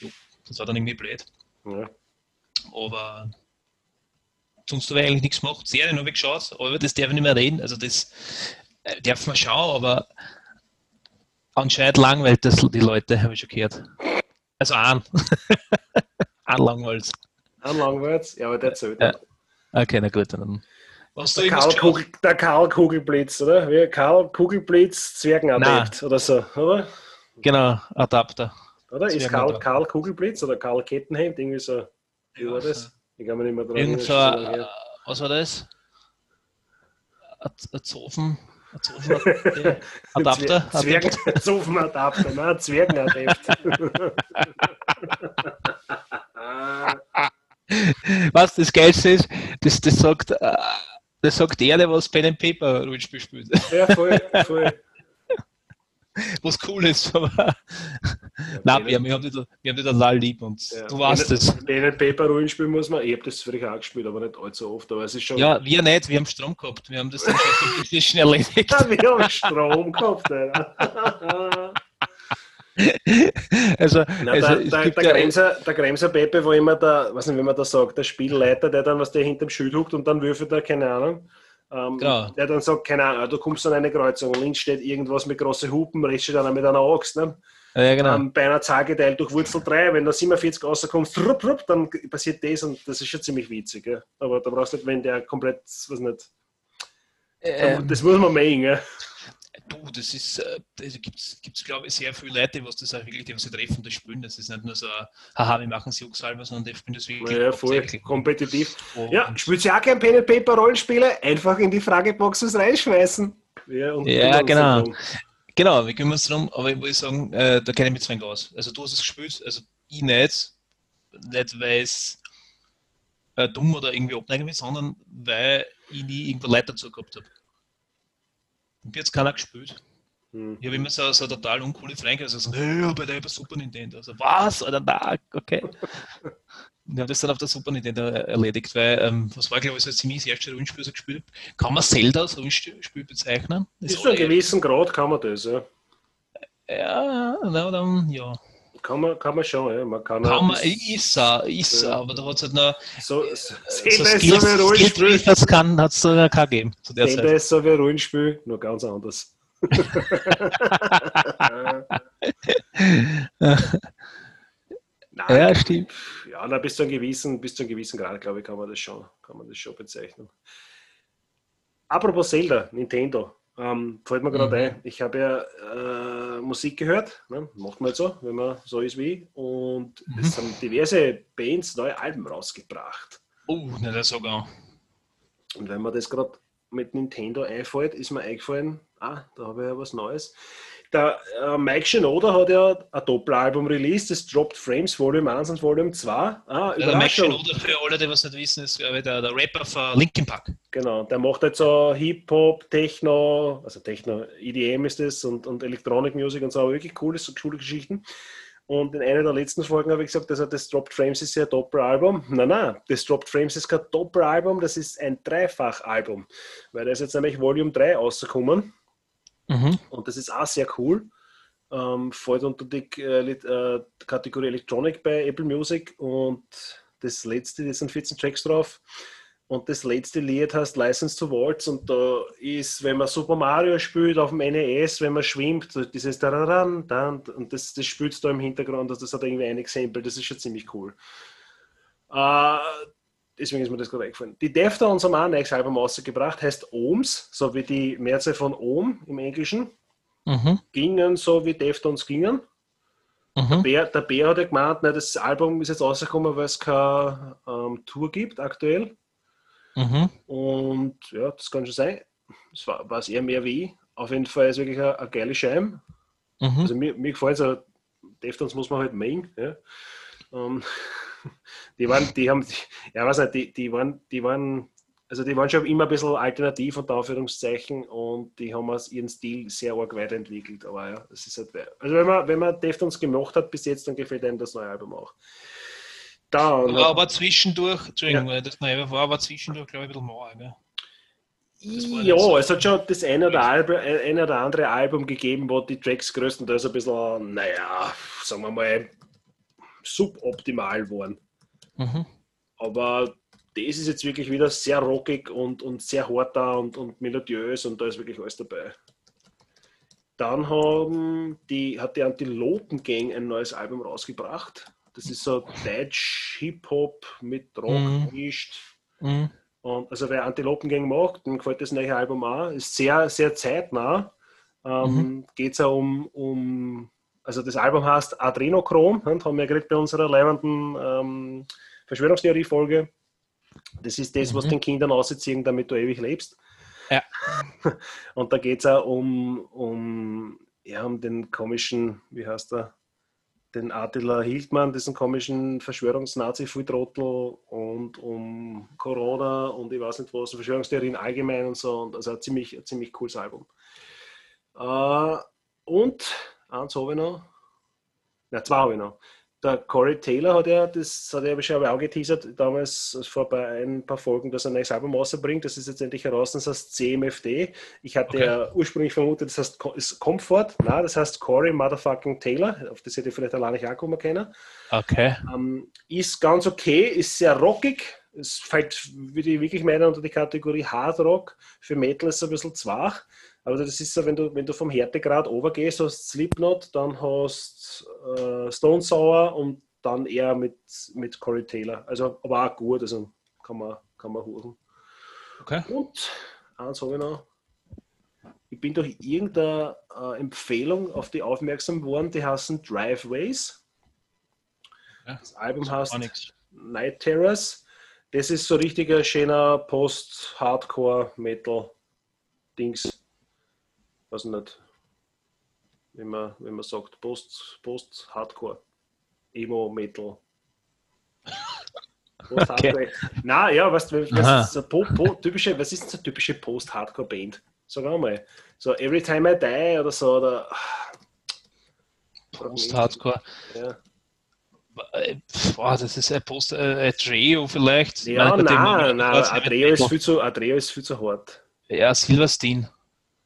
jo, das war dann irgendwie blöd. Ja. Aber sonst habe ich eigentlich nichts gemacht. Serien habe ich geschaut, aber über das darf ich nicht mehr reden. Also das äh, darf man schauen, aber anscheinend langweilt das die Leute, habe ich schon gehört. Also an. an langweilt. An Langwärts, ja, aber der zählt Ja. Okay, na gut, dann. Was Der Karl? Kugel, der Karl Kugelblitz, oder? Wie Karl Kugelblitz, Zwergenadept oder so, oder? Genau, Adapter. Oder? Ist. Karl, Karl Kugelblitz oder Karl Kettenhemd? Irgendwie so. Wie war das? Ich kann mich nicht mehr dran Irgend so, so äh, was war das? Ein ein Zofen? Ein. Adapter? Zwergen, Zofenadapter, nein, Zwergenadept. Was das Geilste ist, das, das sagt, äh, das sagt der, der was Pen and Paper Rollenspiel spielt. ja, voll, voll. Was cool ist, aber. Nein, wir, wir haben da- wir haben die total lieb und Ja. du weißt es. Pen and Paper Rollenspiel muss man, ich habe das vielleicht auch gespielt, aber nicht allzu oft, aber es ist schon. Ja, wir nicht, wir haben Strom gehabt. Wir haben das dann schon Playstation erledigt. wir haben Strom gehabt, Alter. Also, Na, also der, der, der, ja- Gremser, der Gremser Pepe war immer der, was nicht, wie man das sagt, der Spielleiter, der dann was der hinterm Schild huckt und dann würfelt er, keine Ahnung. Ähm, Genau. Der dann sagt, keine Ahnung, du kommst an eine Kreuzung, links steht irgendwas mit großen Hupen, rechts steht einer mit einer Axt. Ne? Ja, genau. Ähm, bei einer Zahl geteilt durch Wurzel 3, wenn da 47 rauskommst, rup, rup, dann passiert das und das ist schon ziemlich witzig. Ja? Aber da brauchst du nicht, wenn der komplett, was nicht, Ähm, das muss man mengen. Ja? Du, das ist, äh, da gibt es, glaube ich, sehr viele Leute, was das auch wirklich, die was sie treffen, das spielen. Das ist nicht nur so, haha, wir machen Jux halber, sondern die spielen das wirklich Ja, voll kompetitiv. Und- Ja, spielt sie auch kein Pen and Paper Rollenspiele? Einfach in die Fragebox was reinschmeißen. Ja, Ja, genau. darum. Genau, wir kümmern uns darum, aber ich muss sagen, äh, da kenne ich mich zwingend aus. Also du hast es gespielt, also ich nicht, nicht weil es äh, dumm oder irgendwie abneigen will, sondern weil ich nie irgendwo Leute dazu gehabt habe. Und jetzt keiner gespielt. Hm. Ich habe immer so, so total uncoole Freunde, also so, hey, bei der über Super Nintendo. Also, was? Oder na, okay. Und ich habe das dann auf der Super Nintendo erledigt, weil, ähm, was war, glaube ich, so ziemlich das erste Rollenspiel, das ich gespielt. Kann man Zelda als Rollenspiel bezeichnen? Das Bis zu einem gewissen Grad kann man das, ja. Ja, na, dann, ja. Kann man, kann man schon, ja. Man kann, Kann auch man, ist er, ist Ja. aber da hat es halt noch, so, so, so Skills, so wie ein Rollenspiel. Skills, das kann, hat es da kein gegeben zu der Zelda Zeit. ist so wie ein Rollenspiel, nur ganz anders. Nein, Ja, stimmt. Ja, na, bis zu einem gewissen, bis zu einem gewissen Grad, glaube ich, kann man das schon, kann man das schon bezeichnen. Apropos Zelda, Nintendo, ähm, fällt mir gerade Mhm. ein, ich habe ja äh, Musik gehört, ne? macht man halt so, wenn man so ist wie, ich. und Mhm. es haben diverse Bands neue Alben rausgebracht. Oh, nicht das sogar. Und wenn mir das gerade mit Nintendo einfällt, ist mir eingefallen, ah, da habe ich ja was Neues. Der äh, Mike Shinoda hat ja ein Doppelalbum released, das Dropped Frames Volume 1 und Volume 2. Ah, Ja, der Mike. Shinoda, für alle, die was nicht wissen, ist ich, der, der Rapper von Linkin Park. Genau, der macht halt so Hip-Hop, Techno, also Techno, EDM ist das und, und Electronic Music und so, wirklich coole, so coole Geschichten. Und in einer der letzten Folgen habe ich gesagt, dass er das Dropped Frames ist ja ein Doppelalbum. Nein, nein, das Dropped Frames ist kein Doppelalbum, das ist ein Dreifachalbum. Weil da ist jetzt nämlich Volume 3 rausgekommen Mhm. und das ist auch sehr cool. Ähm, fällt unter die äh, äh, Kategorie Electronic bei Apple Music und das letzte, das sind 14 Tracks drauf. Und das letzte Lied heißt License to Waltz und da ist, wenn man Super Mario spielt auf dem NES, wenn man schwimmt, dieses Dararan, dann, und das, das spielt da im Hintergrund, also das hat irgendwie ein Exempel, das ist schon ziemlich cool. Äh, deswegen ist mir das gerade eingefallen. Die Deftones haben auch ein neues Album rausgebracht, heißt Ohms, so wie die Mehrzahl von Ohm im Englischen Mhm. gingen so wie Deftones gingen. Mhm. Bär, der Bär hat ja gemeint, ne, das Album ist jetzt rausgekommen, weil es keine ähm, Tour gibt aktuell. Mhm. Und ja, das kann schon sein. Das war es eher mehr wie ich. Auf jeden Fall ist wirklich eine, eine geile Scheibe. Mhm. Also mir, mir gefällt es, Deftones muss man halt mengen. Ja. Ähm, die waren, die haben, ja weiß nicht, die, die waren, die waren, also die waren schon immer ein bisschen alternativ unter Anführungszeichen und die haben aus ihren Stil sehr arg weiterentwickelt. Aber ja, das ist halt, also wenn man, wenn man Deftones gemacht hat bis jetzt, dann gefällt einem das neue Album auch. Dann, War aber zwischendurch, Entschuldigung, weil das neue war aber zwischendurch, glaube ich, ein bisschen war nicht ja, so- es hat schon das eine oder, Albe, ein oder andere Album gegeben, wo die Tracks größtenteils ein bisschen, naja, sagen wir mal, suboptimal waren. Mhm. Aber das ist jetzt wirklich wieder sehr rockig und, und sehr hart da und, und melodiös und da ist wirklich alles dabei. Dann haben die, hat die Antilopen Gang ein neues Album rausgebracht. Das ist so Deutsch Hip-Hop mit Rock Mhm. gemischt. Mhm. Und also wer Antilopen Gang macht, dem gefällt das neue Album auch. Ist sehr, sehr zeitnah. Ähm, Geht es ja um, um, also das Album heißt Adrenochrom, und haben wir gerade bei unserer leibenden ähm, Verschwörungstheorie-Folge. Das ist das, was Mhm. den Kindern ausziehen, damit du ewig lebst. Ja. Und da geht es auch um, um, ja, um den komischen, wie heißt er, den Attila Hildmann, diesen komischen Verschwörungsnazi-Fulltrottel und um Corona und ich weiß nicht was, Verschwörungstheorien allgemein und so. Und also ein ziemlich, ein ziemlich cooles Album. Äh, und eins habe ich noch, na zwei habe ich noch. Der Corey Taylor hat ja, das hat er schon auch geteasert, damals vor ein paar Folgen, dass er ein neues Album rausbringt. Das ist jetzt endlich heraus, das heißt CMFD. Ich hatte Okay. ja ursprünglich vermutet, das heißt ist Comfort. Nein, das heißt Corey Motherfucking Taylor. Auf das hätte ich vielleicht alleine nicht ankommen können. Okay. Ähm, ist ganz okay, ist sehr rockig, Es fällt, würde ich wirklich meinen, unter die Kategorie Hard Rock. Für Metal ist es ein bisschen zwach. Aber das ist so, wenn du, wenn du vom Härtegrad overgehst, hast Slipknot, dann hast äh, Stone Sour und dann eher mit, mit Corey Taylor. Also, aber auch gut, also kann man, kann man huren. Okay. Und eins habe ich noch. Ich bin durch irgendeine äh, Empfehlung auf die aufmerksam geworden, die heißen Driveways. Ja, Das Album Gar heißt. Night Terrors. Das ist so richtiger schöner Post-Hardcore-Metal-Dings. Weiß nicht, wie man, wie man sagt, Post- Post-Hardcore. Emo-Metal. Post-Hardcore. Na ja, weißt du, was, ist so po, po, typische, was ist so typische Post-Hardcore-Band? Sag mal. So Every Time I Die oder so. Oder, Post-Hardcore. ja. Äh, Boah, das ist ein Post, äh, Trio vielleicht. Ja, nein, nein, das Adreo ist, Metal. viel zu, Adreo ist viel zu hart. Ja, Silverstein.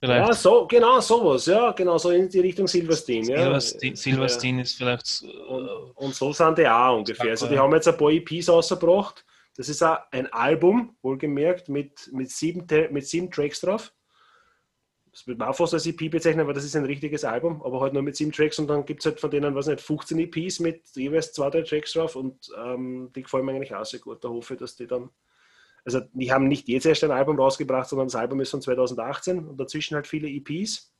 Vielleicht. Ja, so, genau sowas, ja, genau so in die Richtung Silverstein. Ja. Silverstein, Silverstein ist vielleicht. Ja. Und, und so sind die auch ungefähr. Also die Ja. haben jetzt ein paar EPs rausgebracht. Das ist auch ein Album, wohlgemerkt, mit, mit, sieben, mit sieben Tracks drauf. Das wird man auch fast als EP bezeichnen, aber das ist ein richtiges Album, aber halt nur mit sieben Tracks und dann gibt es halt von denen, was nicht, 15 EPs mit jeweils zwei, drei Tracks drauf und ähm, die gefallen mir eigentlich auch sehr gut. Da hoffe ich, dass die dann also die haben nicht jetzt erst ein Album rausgebracht, sondern das Album ist von 2018 und dazwischen halt viele EPs.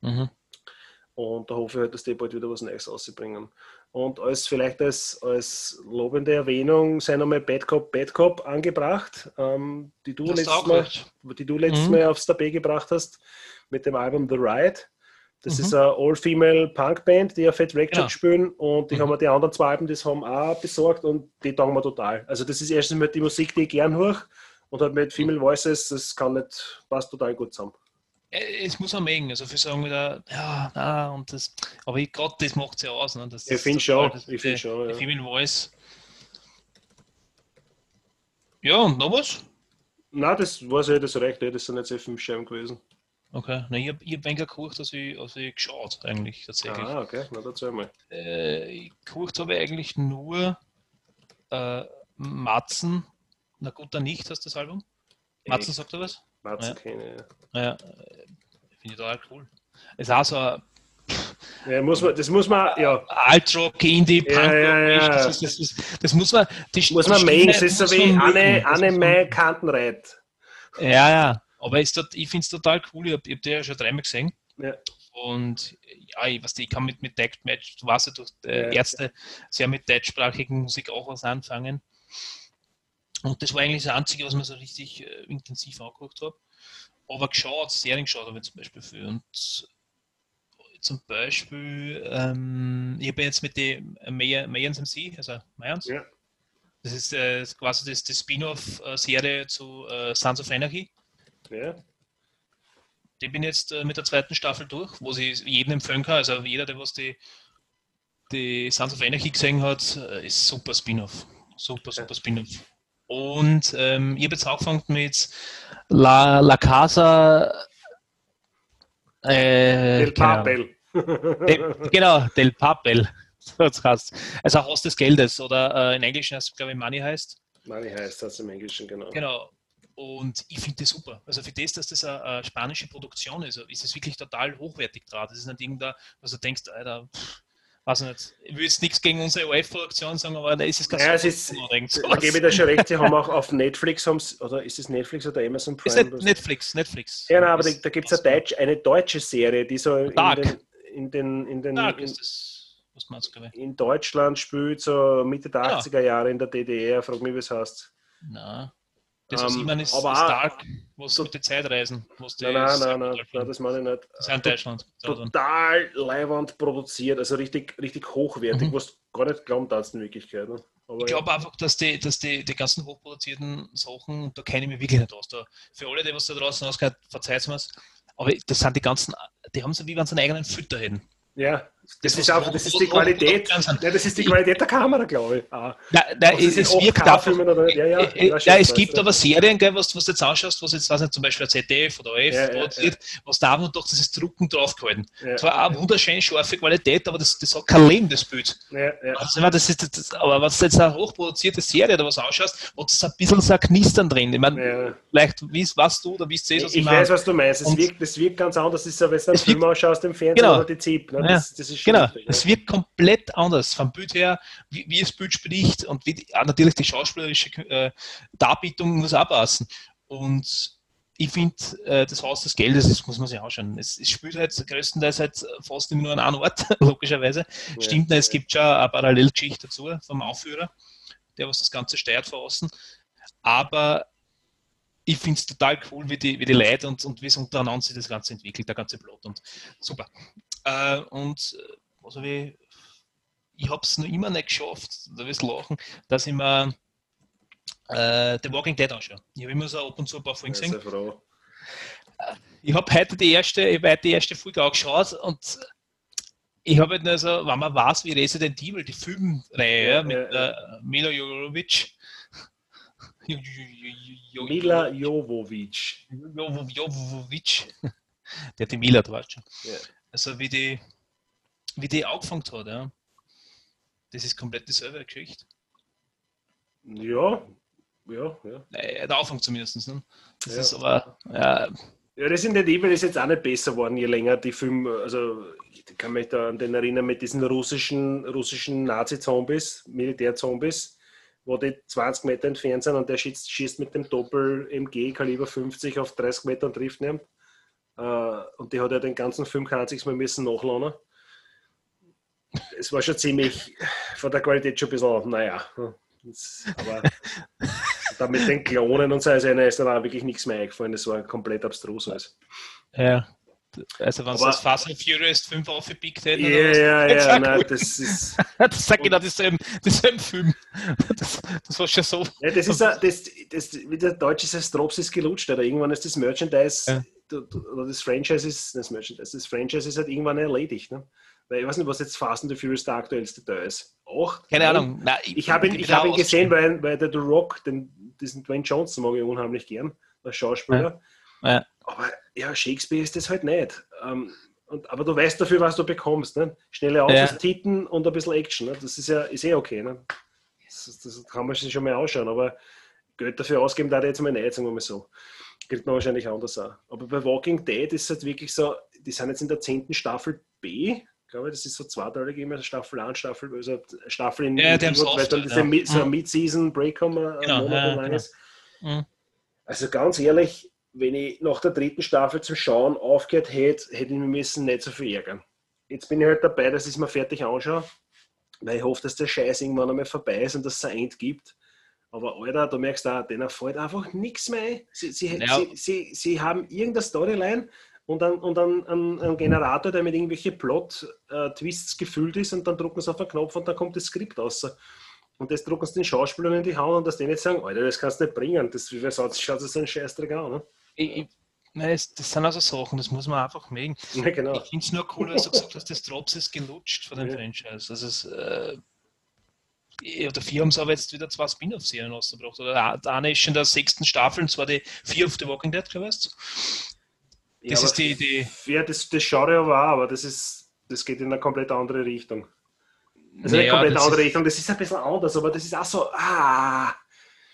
mhm. Und da hoffe ich halt, dass die bald wieder was Neues rausbringen. Und als vielleicht als, als lobende Erwähnung sei nochmal Bad Cop, Bad Cop angebracht, ähm, die, du letztes Mal, die du letztes Mhm. Mal aufs Tapet gebracht hast mit dem Album The Ride. Das Mhm. ist eine All-Female Punk-Band, die ja Fat Wreck Genau. spielen und die Mhm. haben mir die anderen zwei Alben, das haben auch besorgt und die taugen mir total. Also das ist erstens mal die Musik, die ich gern höre und halt mit Female Voices, das kann nicht, passt total gut zusammen. Äh, Es muss man mögen. Also, für sagen wieder, ja, na, und das. Aber ich gerade das macht es ja aus. Ne? Das, Ich finde schon, das- ich finde schon, ja. Female Voice. Ja, und noch was? Nein, das weiß ich, das nicht, das sind jetzt fünf Scheiben gewesen. Okay, na, ich habe ich hab weniger gekocht, als ich, als ich geschaut, eigentlich, tatsächlich. Ah, okay, na dazu einmal. Äh, ich gekocht habe eigentlich nur äh, Matzen. Na gut, dann nicht, hast das Album? Matzen sagt er was? Matzen Ja. keine, ja. Ja, äh, finde ich total cool. Es ist auch so ein Ja, muss man, das muss man, ja, Alt-Rock, Indie, Ja, Punk, ja, ja. Das, ist, das, ist, das muss man. Die, muss man mengen, das ist so wie mögen. Das muss man- Mai Kantenreit. Ja, ja. Aber ist dort, ich finde es total cool. Ich habe hab die ja schon dreimal gesehen. Ja. Und ja, ich, weiß, nicht, ich kann mit, mit Decked Match, du weißt ja, durch äh. Ärzte sehr mit deutschsprachigen Musik auch was anfangen. Und das war eigentlich das Einzige, was mir so richtig äh, intensiv angeguckt habe. Aber geschaut, Serien geschaut habe ich zum Beispiel für. Und zum Beispiel, ähm, ich habe jetzt mit dem Mayans MC, also Mayans, Ja. das ist äh, quasi das, das Spin-off-Serie zu äh, Sons of Anarchy. Ja. Die bin jetzt äh, mit der zweiten Staffel durch, wo sie jeden empfehlen kann. Also jeder, der was die, die Sons of Anarchy gesehen hat, äh, ist super Spin-off. Super, super Spin-off. Und ähm, ich habe jetzt angefangen mit La, La Casa. Äh, Del Papel. Del, genau, Del Papel. So hat's heißt. Also Haus des Geldes oder äh, in Englisch heißt es, glaube ich, Money heißt. Money heißt das im Englischen, genau. Genau. Und ich finde das super. Also für das, dass das eine, eine spanische Produktion ist, ist es wirklich total hochwertig dran. Das ist nicht irgendein, was du denkst, Alter, weiß ich nicht. Ich will jetzt nichts gegen unsere OF-Produktion sagen, aber da ist es gar Ja, es so, ist, man denkt, da gebe ich dir schon recht, sie haben auch auf Netflix, oder ist es Netflix oder Amazon Prime? ist Netflix, Netflix. Ja, nein, aber da, Ist- da gibt es eine, eine deutsche Serie, die so in Dark. den, in, den, in, den, Dark in, ist ich? in Deutschland spielt, so Mitte der Ja. 80er Jahre in der DDR, frag mich, wie es heißt. Nein. Das, was Ähm, ich meine, ist, aber auch- Dark, was mit den Zeitreisen. Nein, nein, nein, nein, nein, das meine ich nicht. Das ist ja in Deutschland. Total leiwand produziert, also richtig, richtig hochwertig, Mhm. was gar nicht glauben darfst in Wirklichkeit. Ne? Ich glaube einfach, dass die, dass die, die ganzen hochproduzierten Sachen, da kenne ich mich wirklich nicht aus. Da, für alle, die was da draußen ausgehört, verzeiht mir's. Aber das sind die ganzen, die haben so wie wenn sie einen eigenen Fütter hätten. ja, Das, was ist einfach, wo- das ist die Qualität. Ja, das ist die Qualität der Kamera, glaube ich. Ah. Nein, Ob es, es wirkt einfach. oder. Ja, ja, Äh, äh, ja, was es gibt aber Serien, gell, was, was du jetzt anschaust, was jetzt, weiß nicht, zum Beispiel ein ZDF oder OF Ja, produziert, was da einfach durch dieses Drucken draufgehalten. Zwar eine wunderschön scharfe Qualität, aber das, das hat kein Leben, das Bild. Also, das ist, das, aber wenn du jetzt eine hochproduzierte Serie oder was anschaust, hat es ein bisschen so ein Knistern drin. Ich meine, vielleicht weißt was du oder wie du was Ich, ich weiß, was du meinst. Es Und- wirkt, das wirkt ganz anders, das ist so, wenn du einen Es Film ausschaust im Fernsehen Genau. oder die ZIP. Ne? Das, das ist schon Genau, richtig, es wird komplett anders vom Bild her, wie, wie das Bild spricht und wie die, natürlich die schauspielerische äh, Darbietung muss auch passen. Und ich finde, äh, das Haus des Geldes, das muss man sich anschauen. Es, es spielt halt größtenteils halt fast immer nur an einem Ort, logischerweise. Ja, Stimmt, es ja. gibt schon eine Parallelgeschichte dazu vom Aufführer, der was das Ganze steuert von außen. Aber ich finde es total cool, wie die, wie die Leute und, und wie es untereinander sich das Ganze entwickelt, der ganze Plot. Und super. Äh, und äh, was hab ich, habe es noch immer nicht geschafft, da wirst du lachen, dass ich mir äh, The Walking Dead anschaue. Ich habe immer so ab und zu ein paar Folgen Ja, gesehen. sehr froh. Ich habe heute die erste, ich heute die erste Folge angeschaut und ich habe halt nur so, wenn man weiß, wie Resident Evil, die Filmreihe Ja, ja, mit ja, ja. äh, Mila Jovovich, Jo- Jo- Jo- Jo- Jo- Mila Jovovic. Jo- Jovovich, der hat die Mila, du weißt schon. Ja. Also wie die, wie die angefangen hat, ja. Das ist komplett dieselbe Geschichte. Ja, ja, ja. Der Anfang zumindest. Ne? Das Ja. ist aber, ja, Ja, Resident Evil ist jetzt auch nicht besser geworden, je länger die Filme, also ich kann mich da an den erinnern mit diesen russischen, russischen Nazi-Zombies, Militär-Zombies, wo die 20 Meter entfernt sind und der schießt, schießt mit dem Doppel-MG Kaliber 50 auf 30 Meter und trifft ihn. Äh, und die hat ja den ganzen Film kein einziges Mal müssen nachladen. Es war schon ziemlich von der Qualität schon ein bisschen, naja. Aber dann mit den Klonen und so, also einer ist dann auch wirklich nichts mehr eingefallen. Das war komplett abstrus alles. ja. Also wenn es Aber- das Fast and Furious 5 aufgepickt hätten, Ja, ja, ja, nein, das ist. das sagt genau dieselben, dieselben Film. Das, das war schon so. Ja, das ist ein, das, das, wie der Deutsche sagt, Strops ist gelutscht, oder irgendwann ist das Merchandise, Ja. oder das Franchise ist, das Merchandise, das Franchise ist halt irgendwann erledigt. Ne? Weil ich weiß nicht, was jetzt Fast and the Furious der aktuellste Teil ist. Acht? Keine? Ahnung. Nein, Ich habe ihn, ich hab ihn gesehen, weil, weil der The Rock, den, diesen Dwayne Johnson mag ich unheimlich gern, der Schauspieler. Ja. Aber ja, Shakespeare ist das halt nicht. Ähm, und, aber du weißt dafür, was du bekommst. Ne? Schnelle Autos, Ja. Titen und ein bisschen Action. Ne? Das ist ja ist eh okay. Ne? Das, das kann man sich schon mal anschauen. Aber Geld dafür ausgeben, da jetzt mal nicht, sagen wir mal so. Gilt man wahrscheinlich anders auch. Aber bei Walking Dead ist es halt wirklich so, die sind jetzt in der 10. Staffel B. Ich glaube, das ist so zweiteilig immer Staffel 1, Staffel, also Staffel in, Ja, in die haben's weil dann ja. diese Mid- so ein Mid-Season-Break haben, ein Genau, lang genau. Mhm. Also ganz ehrlich, wenn ich nach der dritten Staffel zum Schauen aufgehört hätte, hätte ich mich müssen nicht so viel ärgern. Jetzt bin ich halt dabei, dass ich es mir fertig anschaue, weil ich hoffe, dass der Scheiß irgendwann einmal vorbei ist und dass es ein End gibt. Aber Alter, du merkst da, denen fällt einfach nichts mehr ein. Sie, sie, Ja. sie, sie, sie haben irgendeine Storyline und dann und dann einen, einen Generator, der mit irgendwelchen Plot-Twists gefüllt ist und dann drucken sie auf den Knopf und dann kommt das Skript raus. Und das drucken sie den Schauspielern in die Hand und dass die nicht sagen, Alter, das kannst du nicht bringen. Das, wie schaut schaut das so ein Scheißdreck an. Ne? Ich, ich, nein, das, das sind also Sachen, das muss man einfach mögen. Ja, genau. Ich finde es nur cool, dass du gesagt hast, das Drops ist gelutscht von dem Ja. Franchise. Also es, äh, ja, der vier haben sie aber jetzt wieder zwei Spin-off-Serien rausgebracht. Oder der eine ist schon in der sechsten Staffel, und zwar die Fear of the Walking Dead, glaube ich. Ja, Das aber ist die, die Ja, das, das schaue ich aber auch, aber das, ist, das geht in eine komplett andere Richtung. Also eine Naja, komplett das andere ist- Richtung, das ist ein bisschen anders, aber das ist auch so, ah,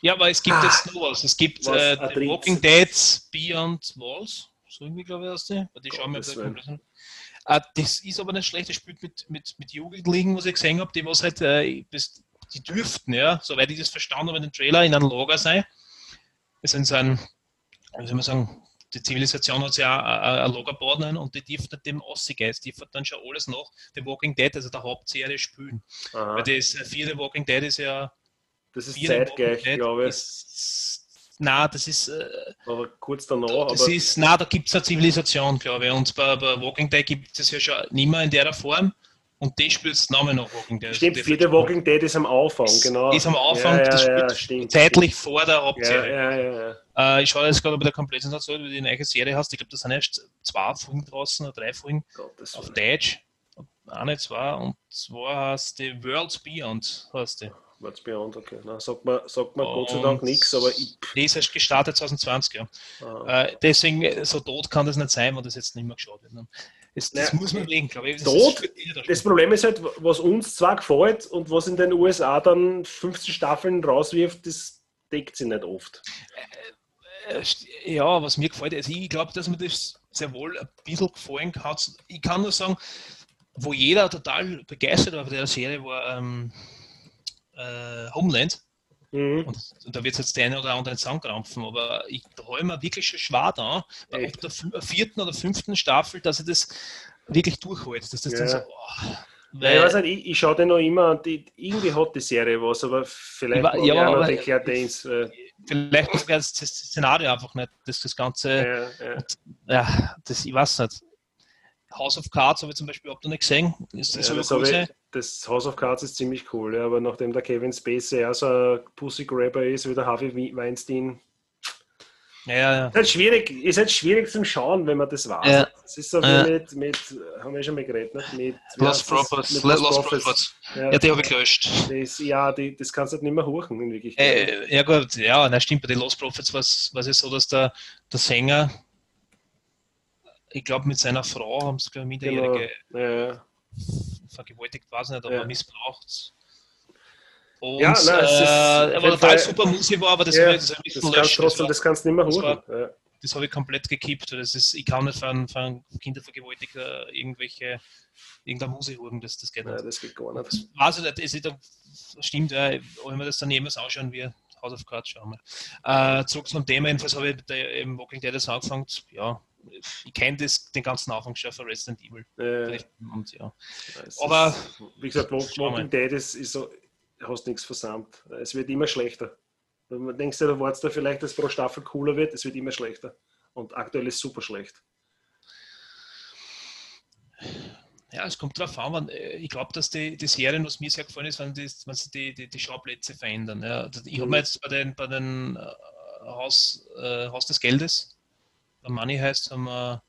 Ja, aber es gibt Ah. jetzt noch was. Es gibt Was? äh, Ein The. Walking Dead Beyond Walls. So irgendwie, glaube ich, heißt die. Die schauen an. Ah, das ist aber nicht schlecht. Das spielt mit, mit, mit Jugendlichen, was ich gesehen habe, die was halt, äh, das, die dürften, ja, soweit ich das verstanden habe, in den Trailer in einem Lager sein. Das sind so ein, wie soll man sagen, die Zivilisation hat sich ja ein, ein Lager gebaut nein, und die dürften dem ausgehen. Die dürfen dann schon alles nach The Walking Dead, also der Hauptserie, spielen. aha, Weil das äh, vierte Walking Dead ist ja das ist zeitgleich, glaube ich, Na, das ist, äh, aber kurz danach, das aber ist, na, da gibt es eine Zivilisation, glaube ich. Und bei, bei Walking Dead gibt es ja schon nicht mehr in der Form. Und das spielt das Name nach Walking Dead. stimmt, Also vierte Walking Dead ist am Anfang, ist, genau. Ist am Anfang, ja, das ja, ja, spielt stimmt. zeitlich vor der Ja, Hauptserie. ja, ja, ja. Äh, ich schaue jetzt gerade bei der kompletten Station, wie du die neue Serie hast. Ich glaube, das sind erst zwei Folgen draußen oder drei Folgen Gottes auf. Deutsch. eine, zwei, und zwar heißt die Worlds Beyond, heißt die. Worlds Beyond, okay. Na, sagt man, sagt man Gott sei Dank nichts, aber ich. Die ist erst gestartet 2020, ja. Ah. Äh, deswegen, so tot kann das nicht sein, wenn das jetzt nicht mehr geschaut wird. Ne? Das, das naja, muss man legen, glaube ich. Das tot, das Problem ist halt, was uns zwar gefällt und was in den USA dann 15 Staffeln rauswirft, das deckt sich nicht oft. Äh, äh, ja, was mir gefällt, also ich glaube, dass mir das sehr wohl ein bisschen gefallen hat. Ich kann nur sagen, wo jeder total begeistert war bei der Serie, war ähm, äh, Homeland. Mhm. Und, und, da wird es jetzt der eine oder andere zusammenkrampfen, aber ich träume wirklich schon schwer da, ab der vierten oder fünften Staffel, dass ich das wirklich durchhalte. Dass das ja. dann so, oh, weil, ich weiß nicht, ich, ich schaue den noch immer die, irgendwie hat die Serie was, aber vielleicht war, ja, aber, erklärt eins. Äh, vielleicht wäre das Szenario einfach nicht, das, das Ganze, ja, ja. Und, ja, das, ich weiß nicht. House of Cards habe ich zum Beispiel überhaupt noch nicht gesehen. Ist das, ja, das, ich, das House of Cards ist ziemlich cool, ja, aber nachdem der Kevin Spacey ja so ein Pussy Grabber ist, wie der Harvey Weinstein, ja, ja. Ist halt schwierig, ist halt schwierig zum Schauen, wenn man das weiß. Ja. Das ist so wie ja. mit, mit, haben wir schon mal geredet, nicht? mit Lost Prophets. Lost, Lost Prophets. Ja, ja, die habe ich gelöscht. Das, ja, die, das kannst du halt nicht mehr hochen, in Wirklichkeit. Äh, ja gut, ja, na, stimmt, bei den Lost Prophets war es so, dass der, der Sänger, ich glaube mit seiner Frau haben sie, glaube ich, Minderjährige genau. vergewaltigt, weiß nicht, aber missbraucht und, ja, nein, äh, aber total super Musik war, aber das ja, ich, das ich das kannst trotzdem, das, kannst du nicht mehr holen. Das, ja. das habe ich komplett gekippt. Das ist, ich kann nicht von, von Kindervergewaltiger irgendwelche irgendeine Musik hören, das, das geht nicht. Ja, das geht gar nicht. Das, also, das, ist, das stimmt, ja, wenn wir das dann jemals ausschauen, wie House of Cards schauen wir. Äh, zurück zum Thema, jedenfalls habe ich im Walking Dead das angefangen, ja, ich kenne den ganzen Anfang schon von Resident Evil. Äh, und, ja. Aber ist, wie gesagt, Walking Dead ist, ist so hast nichts versammelt. Es wird immer schlechter. Man denkst du, da wartest du vielleicht, dass pro Staffel cooler wird, es wird immer schlechter. Und aktuell ist es super schlecht. Ja, es kommt darauf an, wenn, äh, ich glaube, dass die, die Serien, was mir sehr gefallen ist, wenn, die, wenn sie die, die, die Schauplätze verändern. Ja. Ich habe mir jetzt bei den, bei den äh, Haus, äh, Haus des Geldes, der Money heißt, haben wir ein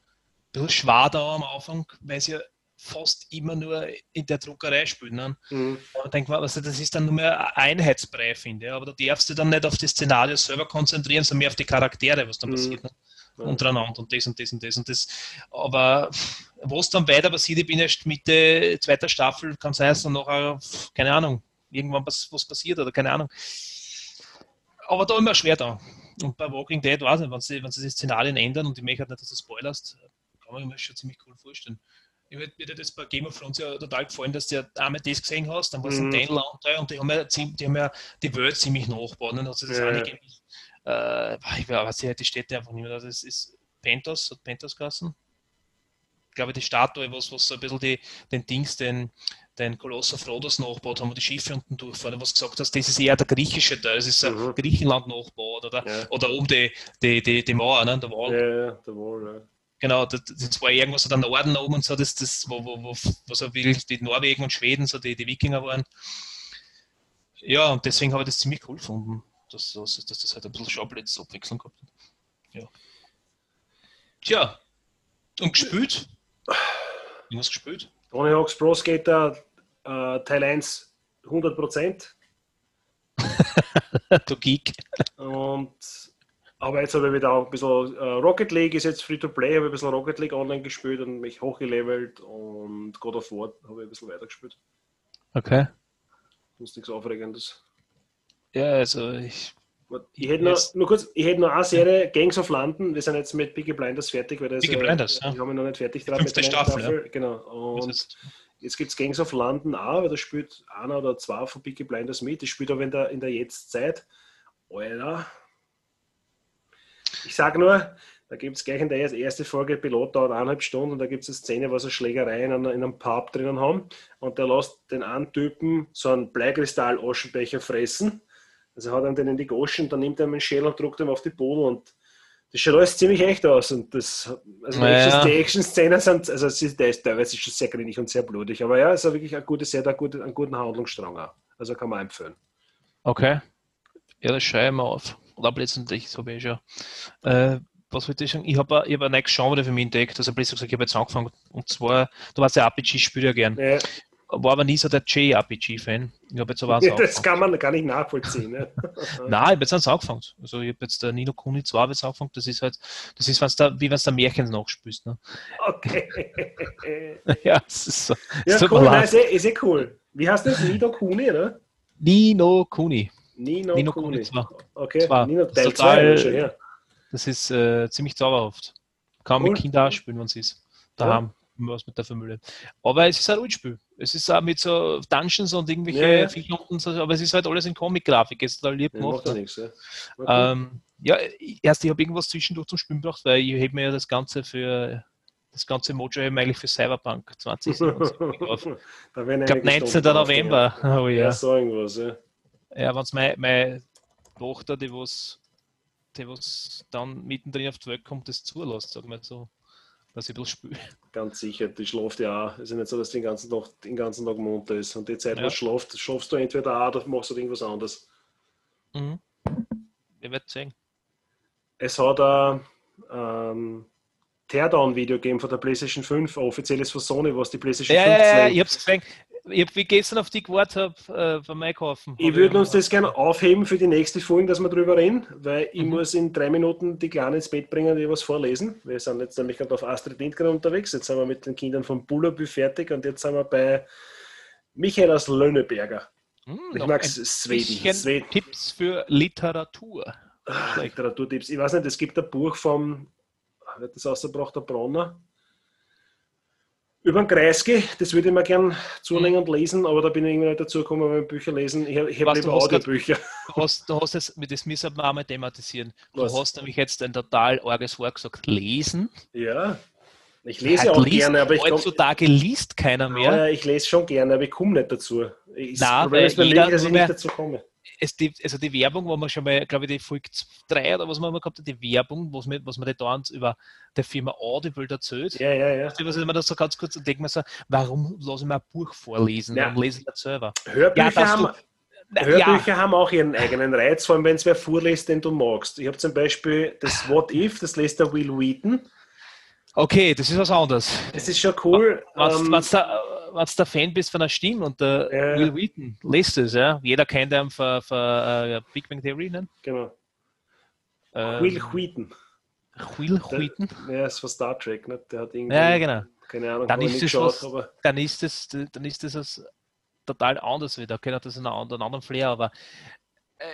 bisschen schwer da am Anfang, weil sie ja fast immer nur in der Druckerei spielen. Ne? Mhm. Denkt man, also das ist dann nur mehr ein Einheitsbrei, finde ich. Aber da darfst du dann nicht auf die Szenarien selber konzentrieren, sondern mehr auf die Charaktere, was dann mhm. passiert. Ne? Ja. Untereinander und das und das und das und das. Aber was dann weiter passiert, ich bin erst Mitte zweiter Staffel, kann sein, dass dann noch, keine Ahnung, irgendwann was, was passiert oder keine Ahnung. Aber da immer schwer da. Und bei Walking Dead weiß ich nicht, wenn sie, wenn sie die Szenarien ändern und ich möchte nicht, dass du spoilerst, kann man mir schon ziemlich cool vorstellen mir wird das bei Game of Thrones ja total gefallen, dass du ja einmal das gesehen hast, dann war es mhm. ein Dänland und die haben, ja, die haben ja die Welt ziemlich nachgebaut. Dann hat sich das ja. äh, ich weiß nicht, die Städte einfach nicht mehr. Das ist Pentos, hat Pentos gegessen. Ich glaube, die Statue, was, was so ein bisschen die, den Dings, den, den Koloss of Rhodos nachgebaut haben, wo die Schiffe unten durchfahren, was gesagt hast, das ist eher der griechische Teil, das ist mhm. Griechenland nachgebaut, oder? Ja. Oder oben die, die, die, die Mauer, ne, der Wall. Ja, ja, der Wall, ja. Genau, das, das war irgendwas so der Norden oben und so, das, das, wo, wo, wo, wo so will, die Norwegen und Schweden, so die, die Wikinger waren. Ja, und deswegen habe ich das ziemlich cool gefunden, dass, dass, dass das halt ein bisschen Schauplätze-Abwechslung gehabt hat. Ja. Tja, und gespielt? Was gespielt? Tony Hawk's Pro Skater äh, Teil 1 100%. du Geek. Und aber jetzt habe ich wieder ein bisschen äh, Rocket League, ist jetzt free to play, habe ich ein bisschen Rocket League online gespielt und mich hochgelevelt und God of War habe ich ein bisschen weiter gespielt. Okay. Das ist nichts Aufregendes. Ja, also ich. Ich hätte noch, nur kurz, ich hätte noch eine Serie, Gangs of London, wir sind jetzt mit Biggie Blinders fertig, weil das Biggie Blinders, ja. Ich habe noch nicht fertig dran mit der Staffel. Staffel. Ja. Genau. Und jetzt gibt es Gangs of London auch, weil da spielt einer oder zwei von Biggie Blinders mit. Die spielt aber in der, in der Jetztzeit. Alter, ich sage nur, da gibt es gleich in der ersten Folge, Pilot dauert eineinhalb Stunden und da gibt es eine Szene, wo sie Schlägerei in, in einem Pub drinnen haben und der lässt den einen Typen so einen Bleikristall-Aschenbecher fressen. Also hat er den in die Goschen, dann nimmt er einen Schädel und druckt ihn auf die Boden und das schaut alles ziemlich echt aus und das, also naja. die Action-Szenen sind, also der ist teilweise schon sehr grinig und sehr blutig, aber ja, es ist wirklich eine gute, sehr, gute, einen guten Handlungsstrang auch. Also kann man empfehlen. Okay. Ja, das schreibe ich mal auf. Oder letztendlich, so habe ich schon. Äh, was wollte ich sagen? Ich habe hab ein neues Genre für mich entdeckt. Also, besser gesagt, ich habe jetzt angefangen. Und zwar, du weißt ja, RPG spiele ja gern. Ja. War aber nie so der JRPG-Fan. Ich habe jetzt aber Ja, das kann man gar nicht nachvollziehen. Ne? Nein, ich habe jetzt eins angefangen. Also ich habe jetzt der Nino Kuni 2 hab jetzt angefangen. Das ist halt, das ist wenn's da, wie wenn du da Märchen nachspielst. Ne? Okay. ja, es ist so. Ja, es cool, nein, ist, eh, ist eh cool. Wie heißt das? Nido Kuni, oder? Nino Kuni. Nino, Nino Kuni. Kuni 2. Okay, Zwei. Nino Das Teil ist total- 2 schon her. Das ist äh, ziemlich zauberhaft. Kann man Cool. mit Kindern spielen, wenn es ist. Daheim, was mit der Familie. Aber es ist ein Rollenspiel. Es ist auch mit so Dungeons und irgendwelche Ja, ja. So, aber es ist halt alles in Comic-Grafik. Ist total lieb gemacht. macht ja nichts. Ja. Okay. Ähm, ja, ich- erst ich habe irgendwas zwischendurch zum Spielen gebracht, weil ich hebe mir ja das Ganze für das ganze Mojo eben eigentlich für Cyberpunk 2077 auf. Ich da werden glaube einige 19. Stunden draufgehen, November. Oh Ja, ja. ja so irgendwas. Ja. Ja, wenn es meine, meine Tochter, die was, die was dann mittendrin auf die Welt kommt, das zulässt, sagen wir so. Dass ich ein bisschen spiele. Ganz sicher, die schläft ja auch. Es ist nicht so, dass die den ganzen Tag, den ganzen Tag munter ist. Und die Zeit, wo Ja. du schläft, schlafst du entweder auch oder machst du irgendwas anderes. Mhm. Ich werde sehen. Es hat ein ähm, Teardown-Video gegeben von der PlayStation 5, ein offizielles von Sony, was die PlayStation Ja, 5 ja, ja, zeigt. ich hab's gesehen. Ich hab, wie gestern auf die gewartet habe, äh, beim Einkaufen. Ich würde uns das gerne aufheben für die nächste Folge, dass wir drüber reden, weil ich Mhm. muss in drei Minuten die Kleine ins Bett bringen und ihr was vorlesen. Wir sind jetzt nämlich gerade auf Astrid Lindgren unterwegs. Jetzt sind wir mit den Kindern von Bullabü fertig und jetzt sind wir bei Michael aus Löhneberger. Hm, Ich mag Sweden. Sweden. Tipps für Literatur. Ah, Literaturtipps. Ich weiß nicht, es gibt ein Buch vom, wer hat das ausgebracht, der Bronner. Über den Kreisky, das würde ich mir gern zulegen und lesen, aber da bin ich irgendwie nicht dazu gekommen, beim Bücher lesen. Ich habe ich lieber du hast grad- Audiobücher. Du hast, du hast jetzt, das wir auch mal thematisieren. Du Was? hast nämlich jetzt ein total arges Wort gesagt, lesen. Ja, ich lese auch liest- gerne, aber ich. Heutzutage liest keiner mehr. Ja, ich lese schon gerne, aber ich komme nicht dazu. Ich, das Problem weil mir, jeder dass ich nicht dazu komme. Es die, also die Werbung, wo man schon mal, glaube ich, die Folge 3 oder was man mal gehabt hat, die Werbung, was man, was man da dauernd über der Firma Audible erzählt. Ja, ja, ja. Weißt du, Was ich mir das so ganz kurz und denke mir so, warum lasse ich mir ein Buch vorlesen? Ja. Warum lese ich das selber? Hörbücher, dass haben, Hörbücher haben auch ihren eigenen Reiz, vor allem wenn es wer vorliest, den du magst. Ich habe zum Beispiel das What If, das liest der Will Wheaton. Okay, das ist was anderes. Das ist schon cool. Wenn Ähm, du da, wenn's der Fan bist von der Stimme und der Ja. Will Wheaton, lest es, ja. Jeder kennt ihn von, von äh, Big Bang Theory, ne? genau. Ähm, Will Wheaton. Will Wheaton? Ja, ist von Star Trek. Ne? Der hat irgendwie, Ja, genau. keine Ahnung, Dann ist das geschaut, was- dann ist das, dann ist was total anders wieder. Okay, das ist ein anderen, anderen Flair, aber äh,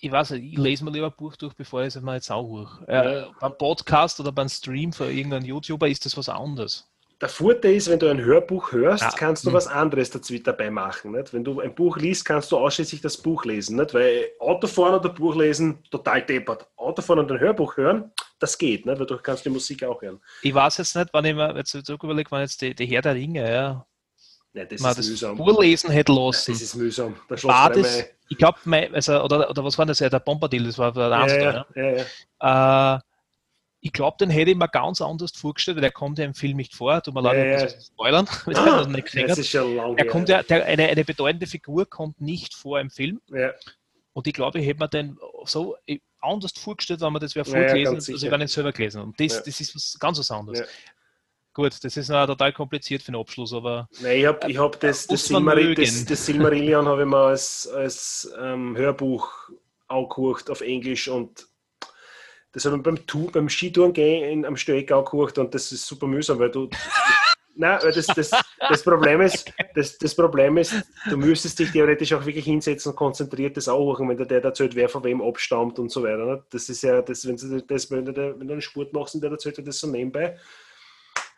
ich weiß nicht, ich lese mir lieber ein Buch durch, bevor ich es mir jetzt auch hoch. Äh. Beim Podcast oder beim Stream von irgendeinem YouTuber ist das was anderes. Der Vorteil ist, wenn du ein Hörbuch hörst, Ja. kannst du Hm. was anderes dazu dabei machen. Nicht? Wenn du ein Buch liest, kannst du ausschließlich das Buch lesen. Nicht? Weil Autofahren oder Buch lesen, total deppert. Autofahren und ein Hörbuch hören, das geht, nicht? weil du kannst die Musik auch hören. Ich weiß jetzt nicht, wann ich mir jetzt zurück überlege, wann jetzt die, die Herr der Ringe, ja, Nein, das man ist das mühsam. vorlesen hätte Das lassen. ist mühsam. Da War schläft das, ich glaube, also, oder, oder was war das ja, der Bombadil, das war der. Ernst, ja, ja, ja, ja, ja. Äh, ich glaube, den hätte ich mir ganz anders vorgestellt, weil der kommt ja im Film nicht vor. Tut mir leid, Ja, ja. spoilern, der das ist schon lang Er her. kommt ja, der, eine, eine bedeutende Figur kommt nicht vor im Film. ja. Und ich glaube, ich hätte mir den so anders vorgestellt, wenn man das wäre Ja, ja, vorgelesen, ganz als sicher. ich wäre nicht selber gelesen. Und das, Ja. das ist was ganz was anderes. Ja. Gut, das ist noch total kompliziert für den Abschluss, aber Nein, ich habe ich hab das, Muss das, man Silmari mögen. das, das Silmarillion habe ich mir als, als ähm, Hörbuch angehört auf Englisch und das habe ich beim, beim Skitouren gehen in, am Steg angehört und das ist super mühsam, weil du. Nein, das, das, das, Problem ist, das, das Problem ist, du müsstest dich theoretisch auch wirklich hinsetzen und konzentriert das auch machen, wenn der, der erzählt, wer von wem abstammt und so weiter. Ne? Das ist ja, das, wenn, du das, wenn, du, wenn du einen Sport machst und der erzählt dir das so nebenbei.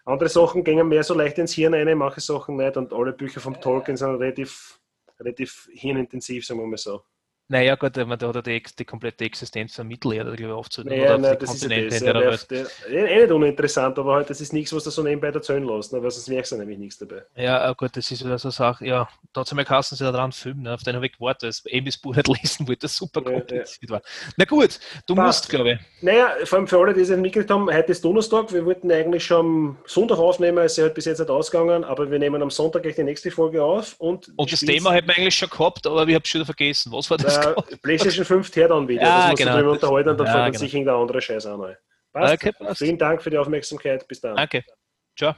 Andere Sachen gingen mehr so leicht ins Hirn rein, manche Sachen nicht und alle Bücher vom Tolkien sind relativ, relativ hirnintensiv, sagen wir mal so. Naja, gut, da hat er die, die komplette Existenz von Mittelerde, glaube ich, aufzunehmen. Naja, nein, das ist ja Kontinente das. Ja, der der, Welt. der, eh nicht uninteressant, aber halt, das ist nichts, was du so nebenbei erzählen lässt, ne? weil sonst merkst du nämlich nichts dabei. Ja, äh, gut, das ist wieder so eine Sache. Ja, es einmal geheißen, sie da dran filmen, ne? auf den habe ich gewartet, dass ich das Buch nicht lesen wollte, das super Ja, ja. kompliziert war. Na gut, du Passt. musst, glaube ich. Naja, vor allem für alle, die es nicht mitgekriegt haben, heute ist Donnerstag. Wir wollten eigentlich schon am Sonntag aufnehmen, es ist ja halt bis jetzt nicht ausgegangen, aber wir nehmen am Sonntag gleich die nächste Folge auf. Und, Und das Thema hätten wir eigentlich schon gehabt, aber ich habe schon wieder vergessen. Was war das? Äh? PlayStation 5 Teardown wieder. Ja, das muss genau. man drüber unterhalten und dann Ja, fällt genau. sicher irgendein anderer Scheiß an. Passt. Okay, passt. Vielen Dank für die Aufmerksamkeit. Bis dann. Danke. Ciao.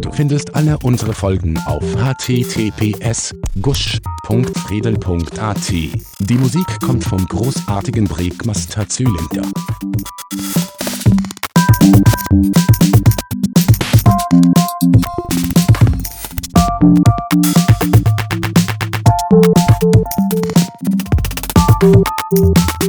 Du findest alle unsere Folgen auf https gusch.redel.at. Die Musik kommt vom großartigen Breakmaster Zylinder. You.